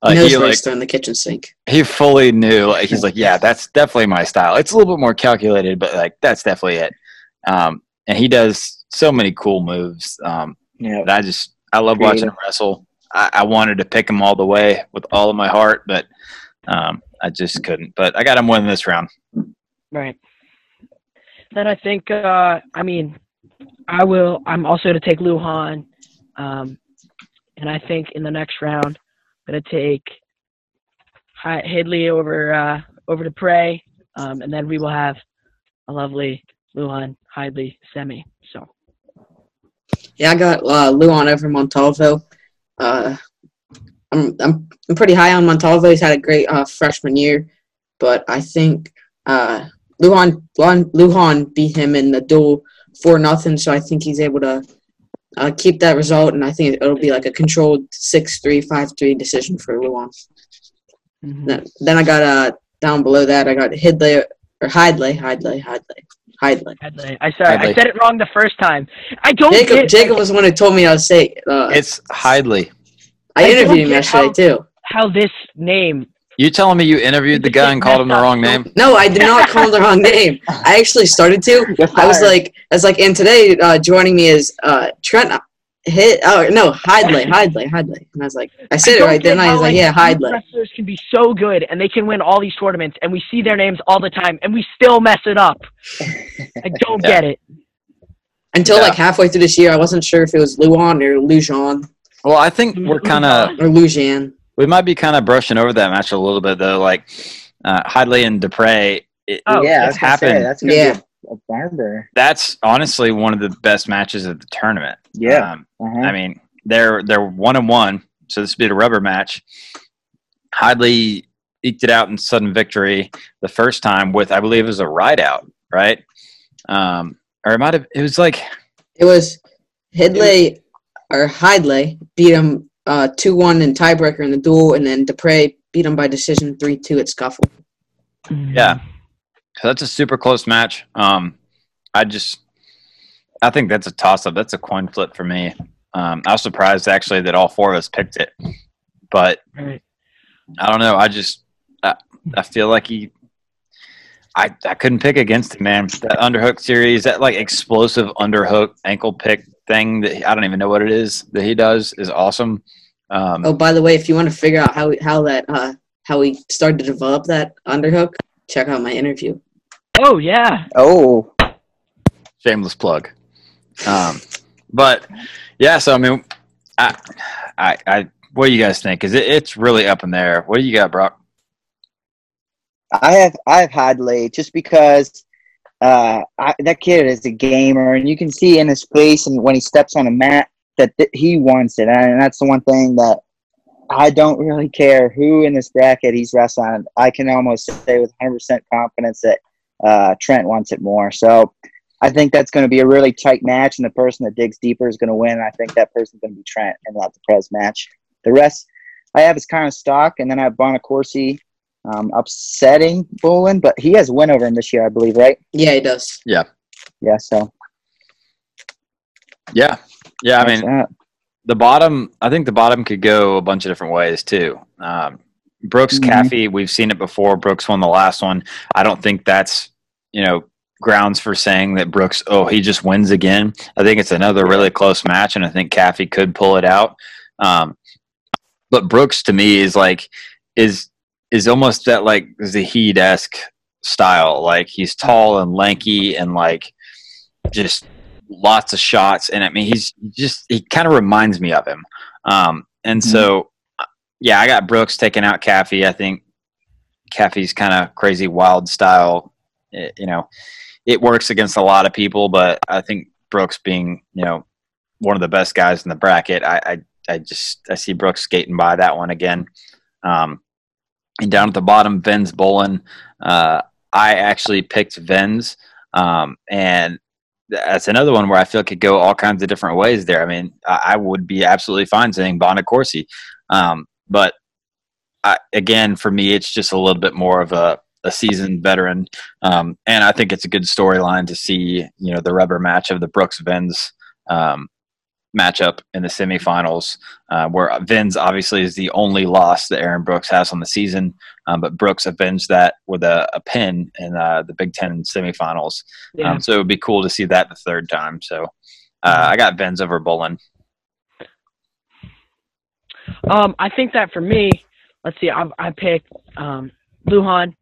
uh, Nose he like in the kitchen sink. he fully knew like he's like yeah that's definitely my style it's a little bit more calculated but like that's definitely it um and he does so many cool moves um Yeah. that i just i love watching Creative. him wrestle I, I wanted to pick him all the way with all of my heart but um i just couldn't but i got him winning this round Right. Then I think, uh, I mean, I will. I'm also to take Lujan, um, and I think in the next round, I'm gonna take Hi- Hidlay over uh, over to Prey, um, and then we will have a lovely Lujan Hidlay semi. So Yeah, I got uh, Luan over Montalvo. Uh, I'm, I'm I'm pretty high on Montalvo. He's had a great uh, freshman year, but I think uh, Luan, Luan Lujan beat him in the duel for nothing. So I think he's able to uh, keep that result, and I think it'll be like a controlled six three five three decision for Luan. Then, then I got uh down below that I got Hidlay or Hidlay Hidlay Hidlay Hidlay. Hidlay. I sorry, I said it wrong the first time. I don't Jacob get Jacob was the one who told me I was say. Uh, it's Hidlay I I interviewed him get yesterday how- too. how this name. you telling me you interviewed the guy and called him the wrong name No, I did not call him the wrong name. I actually started to. I was like, I was like, and today uh, joining me is uh, Trent. Hit oh no, Hidlay, Hidlay, Hidlay, and I was like, I said it right, get didn't I? was He's like, yeah, youth Hidlay. Wrestlers can be so good and they can win all these tournaments, and we see their names all the time, and we still mess it up. I don't Yeah. get it. Until Yeah. like halfway through this year, I wasn't sure if it was Luan or Lujan well i think we're kind of or Lujan. we might be kind of brushing over that match a little bit though like uh, Hidlay and DePrez it, Oh, yeah, I it's was say, happened. that's gonna Yeah. Be a, a barber. that's honestly one of the best matches of the tournament. Yeah. Um, Uh-huh. I mean, they're they're one and one, so this would be a rubber match. Hidlay eked it out in sudden victory the first time with I believe it was a ride out, right? Um, or it might have it was like It was Hidlay or Hidlay beat him uh, two one in tiebreaker in the duel, and then DePrez beat him by decision three two at scuffle. Yeah. So that's a super close match. Um, I just I think that's a toss up. That's a coin flip for me. Um, I was surprised actually that all four of us picked it, but Right. I don't know. I just I, I feel like he. I, I couldn't pick against him, man. That underhook series, that like explosive underhook ankle pick thing that he- I don't even know what it is that he does is awesome. Um, Oh, by the way, if you want to figure out how how that uh, how he started to develop that underhook, check out my interview. Oh yeah. Oh, shameless plug. Um, but yeah, so I mean, I, I, I, what do you guys think? Because it? It's really up in there. What do you got, Brock? I have I have Hadley just because uh, I, that kid is a gamer, and you can see in his face and when he steps on a mat that th- he wants it, and that's the one thing that I don't really care who in this bracket he's wrestling. I can almost say with 100% confidence that uh, Trent wants it more. So I think that's going to be a really tight match, and the person that digs deeper is going to win. I think that person's going to be Trent and not the Prez match. The rest I have is kind of stock, and then I have Bonaccorsi um, upsetting Bolin, but he has win over him this year, I believe, right? Yeah, he does. Yeah. Yeah, so Yeah, yeah. I that's mean, that. the bottom. I think the bottom could go a bunch of different ways too. Um, Brooks. Caffey, we've seen it before. Brooks won the last one. I don't think that's you know grounds for saying that Brooks. Oh, he just wins again. I think it's another really close match, and I think Caffey could pull it out. Um, but Brooks to me is like is is almost that like Zahid esque style. Like he's tall and lanky and like just lots of shots. And I mean, he's just he kind of reminds me of him. Um, and so, yeah, I got Brooks taking out Caffey. I think Caffey's kind of crazy, wild style. It, you know, it works against a lot of people, but I think Brooks being you know one of the best guys in the bracket, I I, I just I see Brooks skating by that one again. Um, and down at the bottom, Venz Bolin. Uh, I actually picked Venz, um, and that's another one where I feel could go all kinds of different ways there. I mean, I, I would be absolutely fine saying Bonaccorsi, um, but I, again, for me, it's just a little bit more of a, a seasoned veteran, um, and I think it's a good storyline to see, you know, the rubber match of the Brooks Venz um, matchup in the semifinals, uh, where Vins obviously is the only loss that Aaron Brooks has on the season, um, but Brooks avenged that with a, a pin in uh, the Big Ten semifinals. Yeah. Um, so it would be cool to see that the third time. So uh, I got Vins over Bolin. Um, I think that for me, let's see, I, I picked um, Lujan,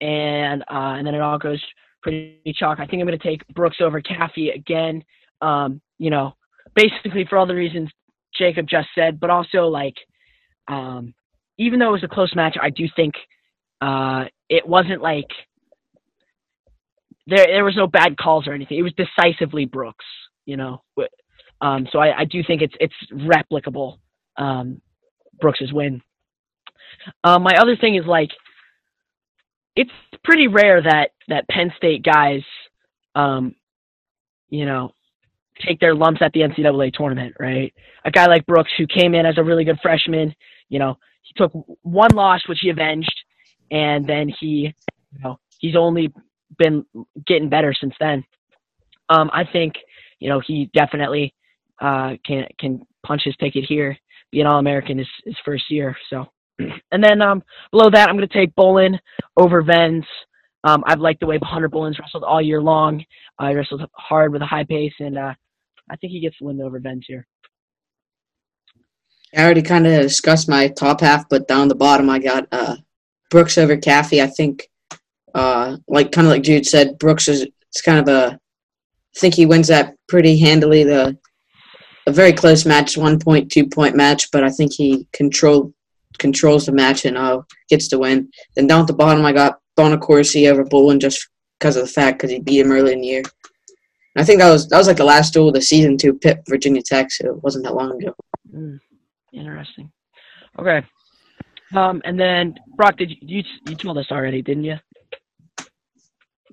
and uh, and then it all goes pretty chalk. I think I'm going to take Brooks over Caffey again. Um, you know, basically for all the reasons Jacob just said, but also like, um, even though it was a close match, I do think uh, it wasn't like there there was no bad calls or anything. It was decisively Brooks, you know. Um, so I, I do think it's it's replicable. Um, Brooks's win. Um, my other thing is like, it's pretty rare that that Penn State guys, um, you know, take their lumps at the NCAA tournament, right? A guy like Brooks, who came in as a really good freshman, you know, he took one loss, which he avenged, and then he, you know, he's only been getting better since then. Um, I think, you know, he definitely uh, can can punch his ticket here, be an All American his, his first year. So, and then um, below that, I'm going to take Bolin over Venz. Um, I've liked the way Hunter Bolin's wrestled all year long. Uh, he wrestled hard with a high pace, and uh, I think he gets the win over Venz here. I already kind of discussed my top half, but down the bottom, I got uh, Brooks over Caffey. I think, uh, like kind of like Jude said, Brooks is it's kind of a. I think he wins that pretty handily. The a very close match, one point, two point match, but I think he control controls the match and uh, gets the win. Then down at the bottom, I got Bonaccorsi over Bolin just because of the fact because he beat him early in the year. And I think that was that was like the last duel of the season to Pitt Virginia Tech, so it wasn't that long ago. Mm, interesting. Okay. Um, and then Brock, did you, you you told us already, didn't you?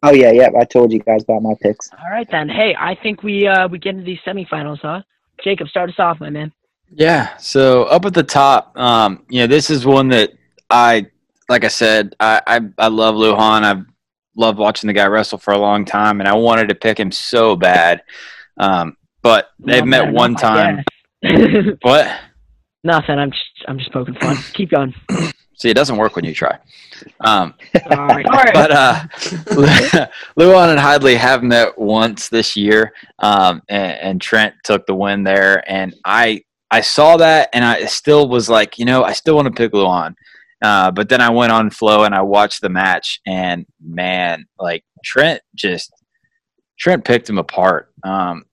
Oh yeah, yeah. I told you guys about my picks. All right then. Hey, I think we uh we get into these semifinals, huh? Jacob, start us off, my man. Yeah. So up at the top, um, you know, this is one that I, like I said, I I, I love Lujan. I've loved watching the guy wrestle for a long time, and I wanted to pick him so bad. Um, but they've Not met one enough, time. What? Nothing. I'm just I'm just poking fun. Keep going. See, it doesn't work when you try. Um, All right. All right. but uh, Luan and Hidlay have met once this year, um, and, and Trent took the win there. And I I saw that, and I still was like, you know, I still want to pick Luan. Uh, but then I went on Flow and I watched the match, and man, like Trent just Trent picked him apart. Um,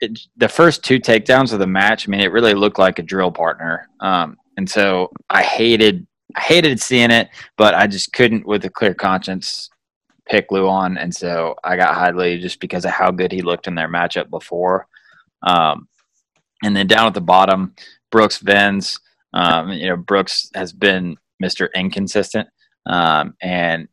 it, the first two takedowns of the match, I mean, it really looked like a drill partner. Um, and so I hated I hated seeing it, but I just couldn't, with a clear conscience, pick Luan, and so I got Hidlay just because of how good he looked in their matchup before. Um, and then down at the bottom, Brooks Venz. Um, you know, Brooks has been Mr. Inconsistent, um, and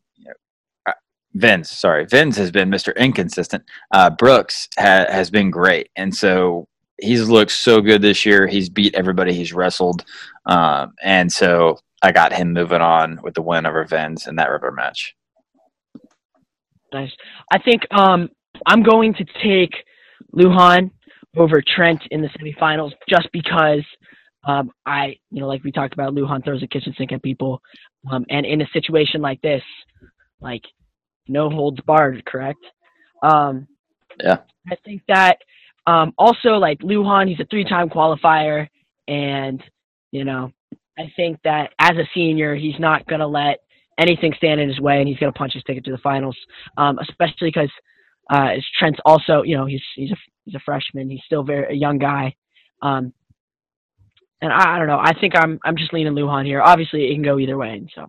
uh, sorry, Venz has been Mr. Inconsistent. Uh, Brooks ha- has been great, and so he's looked so good this year. He's beat everybody he's wrestled, um, and so I got him moving on with the win over Venz in that rubber match. Nice. I think um, I'm going to take Lujan over Trent in the semifinals just because um, I, you know, like we talked about, Lujan throws a kitchen sink at people. Um, and in a situation like this, like no holds barred, correct? Um, Yeah. I think that um, also like Lujan, he's a three-time qualifier, and you know, I think that as a senior, he's not to let anything stand in his way, and he's to punch his ticket to the finals. Um, especially because uh, Trent's also, you know, he's he's a he's a freshman. He's still very a young guy. Um, and I, I don't know. I think I'm I'm just leaning Lujan here. Obviously, it can go either way, so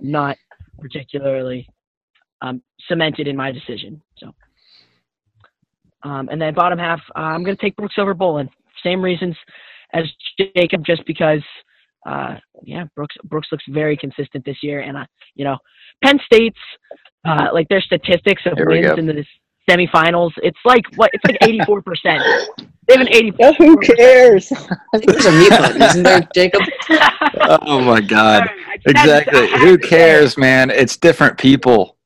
not particularly um, cemented in my decision. So, um, and then bottom half, uh, I'm going to take Brooks over Bolin. Same reasons as Jacob, just because. Uh, yeah, Brooks Brooks looks very consistent this year, and uh, you know, Penn State's uh, like their statistics of Here wins go. in the semifinals. It's like what? It's like 84 percent. They have an 80. Oh, who cares? I think there's a mute button, isn't there, Jacob? Oh my God! Sorry, I just had to- Exactly. I Who to say it. cares, man? It's different people.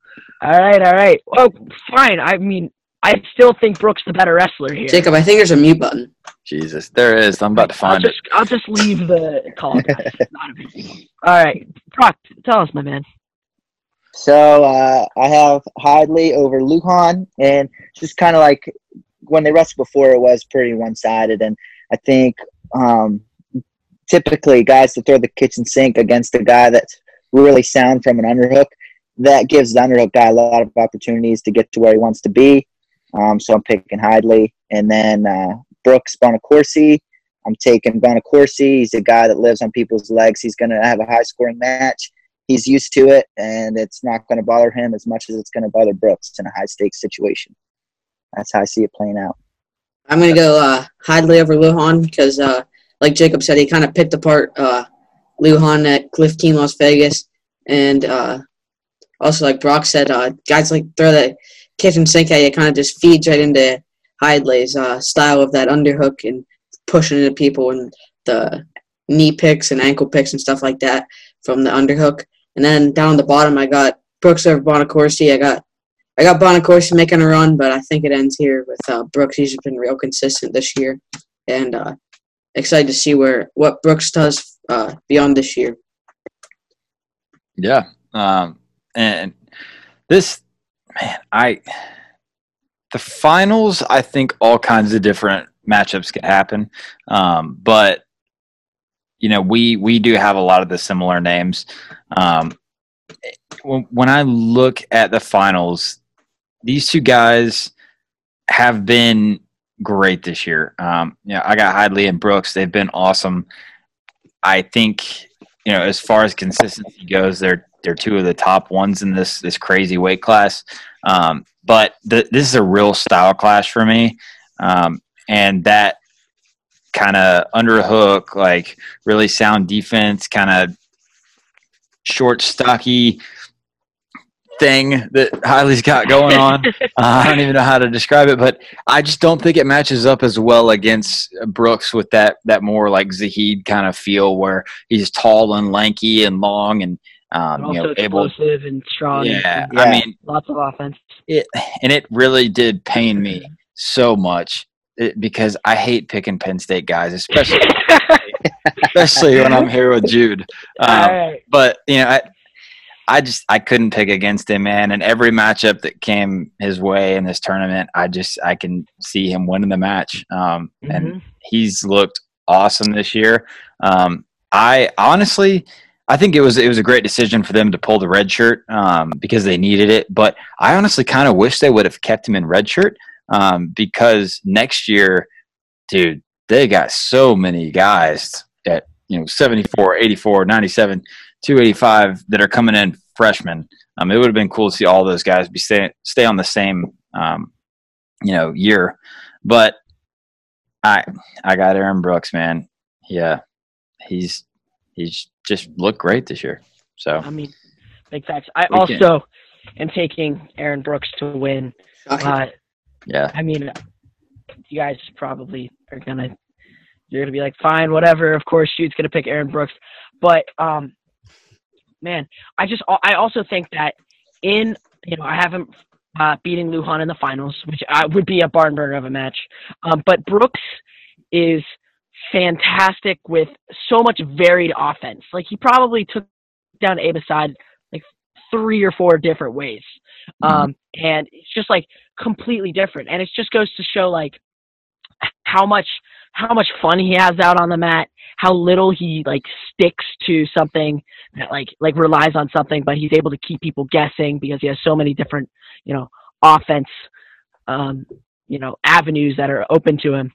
All right, all right. Oh, fine. I mean, I still think Brooks the better wrestler here. Jacob, I think there's a mute button. Jesus, there is. I'm about to find I'll find it. just I'll just leave the call. guys. Not a big deal. All right, Brock, tell us, my man. So uh, I have Hidlay over Lujan, and just kind of like when they wrestled before, it was pretty one-sided, and I think um, typically guys to throw the kitchen sink against a guy that's really sound from an underhook, that gives the underhook guy a lot of opportunities to get to where he wants to be. Um, so I'm picking Hidlay, and then uh, Brooks Bonaccorsi. I'm taking Bonaccorsi. He's a guy that lives on people's legs. He's going to have a high-scoring match he's used to it and it's not going to bother him as much as it's going to bother Brooks in a high stakes situation. That's how I see it playing out. I'm gonna go uh, over Lujan because, uh, like Jacob said, he kind of picked apart uh, Lujan at Cliff Keen Las Vegas, and uh, also like Brock said, uh, guys like throw that kitchen sink at you, kind of just feeds right into Hidlay's uh, style of that underhook and pushing into people and the knee picks and ankle picks and stuff like that from the underhook. And then down the bottom, I got Brooks over Bonaccorsi. I got I got Bonaccorsi making a run, but I think it ends here with uh, Brooks. He's been real consistent this year, and uh, excited to see where what Brooks does uh, beyond this year. Yeah. Um, and this, man, I, the finals, I think all kinds of different matchups could happen. Um, but, you know, we, we do have a lot of the similar names. Um, when, when I look at the finals, these two guys have been great this year. Um, you know, I got Hidlay and Brooks. They've been awesome. I think, you know, as far as consistency goes, they're they're two of the top ones in this this crazy weight class. Um, but the, this is a real style clash for me, um, and that kind of underhook, like really sound defense, kind of short, stocky thing that Hidlay's got going on. Uh, I don't even know how to describe it, but I just don't think it matches up as well against Brooks with that that more like Zahid kind of feel where he's tall and lanky and long and um, also you know able. explosive and strong. Yeah, and I mean lots of offense. it, and it really did pain me so much it, because I hate picking Penn State guys, especially especially when I'm here with Jude. Um, right. but you know, I, I just I couldn't pick against him, man. And every matchup that came his way in this tournament, I just I can see him winning the match. Um, and Mhm. he's looked awesome this year. Um, I honestly, I think it was it was a great decision for them to pull the red shirt um, because they needed it. But I honestly kind of wish they would have kept him in red shirt um, because next year, dude, they got so many guys at you know 74, 84, 97, 285 that are coming in freshmen. Um, it would have been cool to see all those guys be stay stay on the same um, you know year, but I I got Aaron Brooks, man. Yeah, he's he's just looked great this year. So I mean, big facts. I We can- also am taking Aaron Brooks to win. Uh, yeah, I mean, you guys probably are gonna you're gonna be like, fine, whatever. Of course, Shoot's gonna pick Aaron Brooks, but um, man, I just I also think that in you know I haven't uh, beating Lujan in the finals, which uh, would be a barn burner of a match. Um, but Brooks is fantastic with so much varied offense. Like he probably took down Abe Assad like three or four different ways. Um, and it's just like completely different. And it just goes to show like how much how much fun he has out on the mat, how little he like sticks to something that like like relies on something, but he's able to keep people guessing because he has so many different you know offense um, you know avenues that are open to him.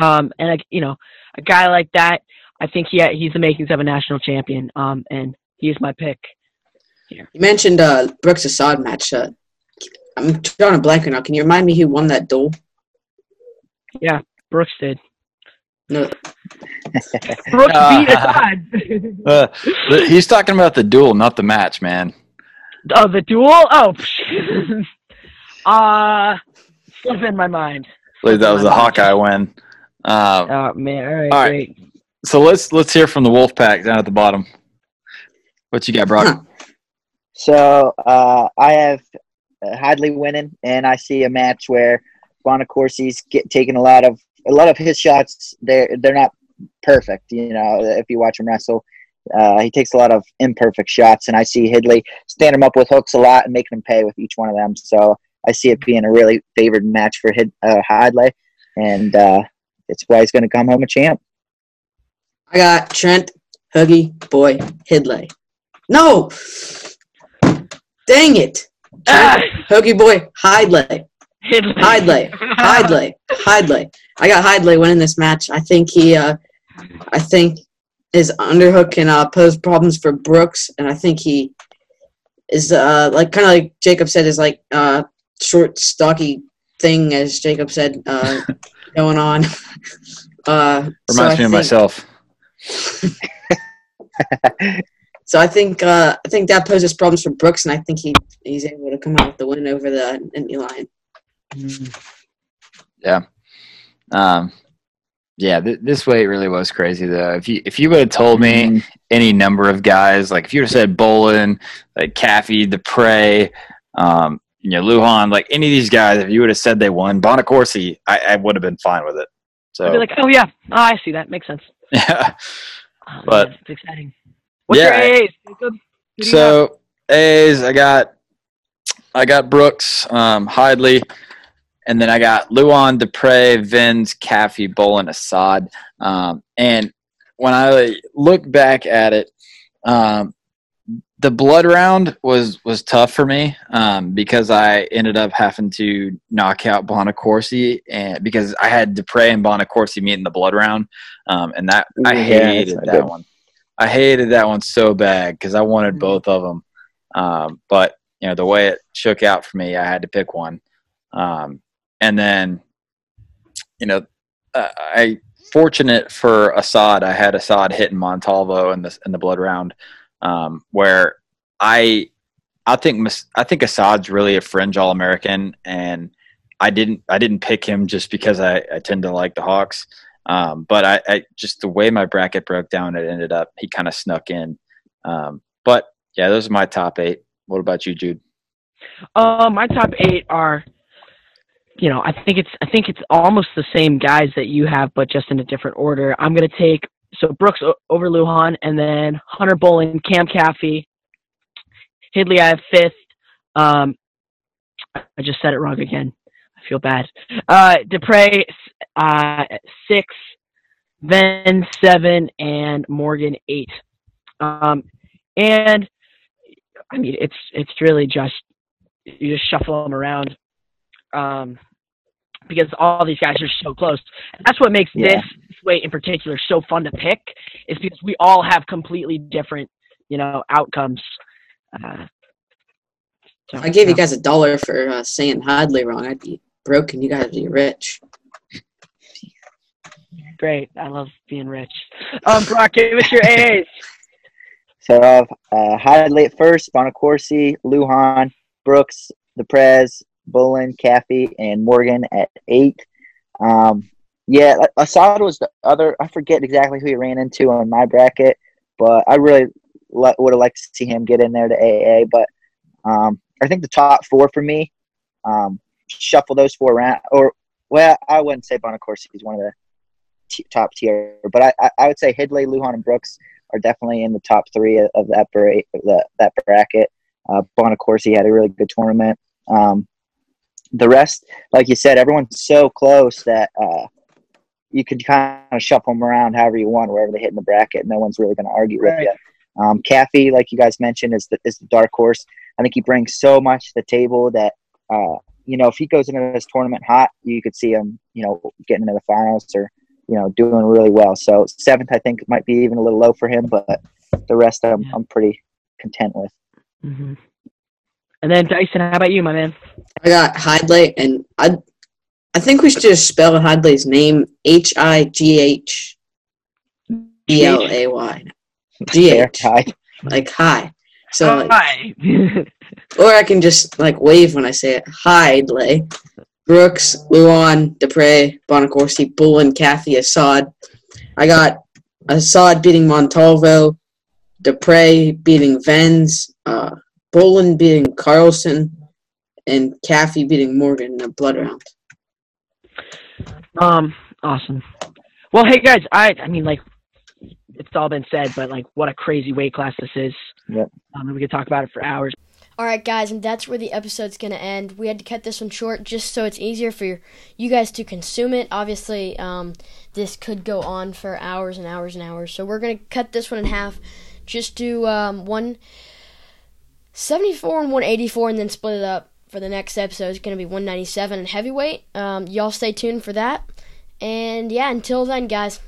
Um, and like you know a guy like that, I think he he's the makings of a national champion. Um, and he is my pick. You mentioned uh, Brooks Assad match. Uh, I'm drawing a blank right now. Can you remind me who won that duel? Yeah, Brooks did. No, Brooks Uh, beat Assad. Uh, th- he's talking about the duel, not the match, man. oh, the duel? Oh, uh, slip in my mind. I believe that was the Hawkeye win. Uh, Oh man, all right, All right. great. so let's let's hear from the wolf pack down at the bottom. What you got, Brock? So uh, I have uh, Hadley winning, and I see a match where Bonaccorsi's get taking a lot of a lot of his shots. They're they're not perfect. You know, if you watch him wrestle, uh, he takes a lot of imperfect shots, and I see Hidlay stand him up with hooks a lot and making him pay with each one of them. So I see it being a really favored match for Hid, uh, Hadley, and uh, it's why he's going to come home a champ. I got Trent Huggy Boy Hidlay. No, dang it, Ah, Huggy Boy Hidlay. Hidlay. Hidlay. Hidlay. Hidlay. I got Hidlay winning this match. I think he uh I think his underhook can uh, pose problems for Brooks and I think he is uh like kind of like Jacob said is like uh short stocky thing as Jacob said uh going on. Uh Reminds I me of myself. So I think uh I think that poses problems for Brooks and I think he he's able to come out with the win over the Nittany Lion. Yeah. Um, yeah, th- this weight really was crazy though. If you if you would have told me any number of guys, like if you would have said Bolin, like Caffey, DePrez, um, you know, Lujan, like any of these guys, if you would have said they won, Bonaccorsi, I, I would have been fine with it. So I'd be like, oh yeah, oh, I see that makes sense. yeah. Oh, But- man, it's exciting. What's Yeah, your A's? Jacob? Who do you have? So A's, I got I got Brooks, um, Hidley, and then I got Lujan, DePrez, Venz, Caffey, Bolin, Assad. Um, and when I look back at it, um, the blood round was was tough for me um, because I ended up having to knock out Bonaccorsi and because I had DePrez and Bonaccorsi meet in the blood round, um, and that I Yeah, hated that's that not one. I hated that one so bad because I wanted Mhm. both of them, um, but you know the way it shook out for me, I had to pick one, um, and then you know uh, I fortunate for Assad, I had Assad hitting Montalvo in the in the blood round, um, where I I think I think Assad's really a fringe All American, and I didn't I didn't pick him just because I, I tend to like the Hawks, um, but I, I just the way my bracket broke down, it ended up he kind of snuck in, um, but yeah, those are my top eight. What about you, Jude? Uh, my top eight are, you know, I think it's I think it's almost the same guys that you have, but just in a different order. I'm gonna take so Brooks over Lujan, and then Hunter Bolin, Cam Caffey, Hidlay. I have fifth. Um, I just said it wrong again. I feel bad. Uh, DePrez, uh, six, then seven, and Morgan eight. Um, and I mean, it's it's really just you just shuffle them around um, because all these guys are so close. That's what makes Yeah. this weight in particular so fun to pick is because we all have completely different, you know, outcomes. Uh, so, I gave you guys a dollar for uh, saying Hadley wrong. I'd be broke and you guys would be rich. great. I love being rich. Um, Brock, give us your A's. So I have uh, Hadley at first, Bonaccorsi, Lujan, Brooks, DePrez, Bolin, Caffey, and Morgan at eight. Um, yeah, Assad was the other. I forget exactly who he ran into on my bracket, but I really li- would have liked to see him get in there to AA. But um, I think the top four for me, um, shuffle those four around. Or well, I wouldn't say Bonaccorsi is one of the t- top tier, but I, I, I would say Hidlay, Lujan, and Brooks are definitely in the top three of, of that bra- the, that bracket. Uh, Bonaccorsi had a really good tournament. Um, the rest, like you said, everyone's so close that uh, you could kind of shuffle them around however you want, wherever they hit in the bracket. No one's really going to argue Right. with you. Um, Caffey, like you guys mentioned, is the is the dark horse. I think he brings so much to the table that uh, you know if he goes into this tournament hot, you could see him, you know, getting into the finals or you know doing really well. So seventh, I think, might be even a little low for him, but the rest I'm. I'm pretty content with. hmm And then Dyson, how about you, my man? I got Hidlay, and I I think we should just spell Hidlay's name H I G H E L A Y. G Fair, Like hi. So like, Hi. or I can just like wave when I say it. Hidlay. Brooks, Lujan, DePrez, Bonaccorsi, Bolin, Kathy, Assad. I got Assad beating Montalvo, DePrez beating Venz, uh, Bolin beating Carlson, and Kathy beating Morgan in a blood round. um, awesome. Well, hey guys, I I mean like it's all been said, but like what a crazy weight class this is. Yep. Um, and we could talk about it for hours. All right, guys, and that's where the episode's going to end. We had to cut this one short just so it's easier for your, you guys to consume it. Obviously, um, this could go on for hours and hours and hours. So we're going to cut this one in half. Just do um, 174 and 184 and then split it up for the next episode. It's going to be 197 and heavyweight. Um, y'all stay tuned for that. And yeah, until then, guys.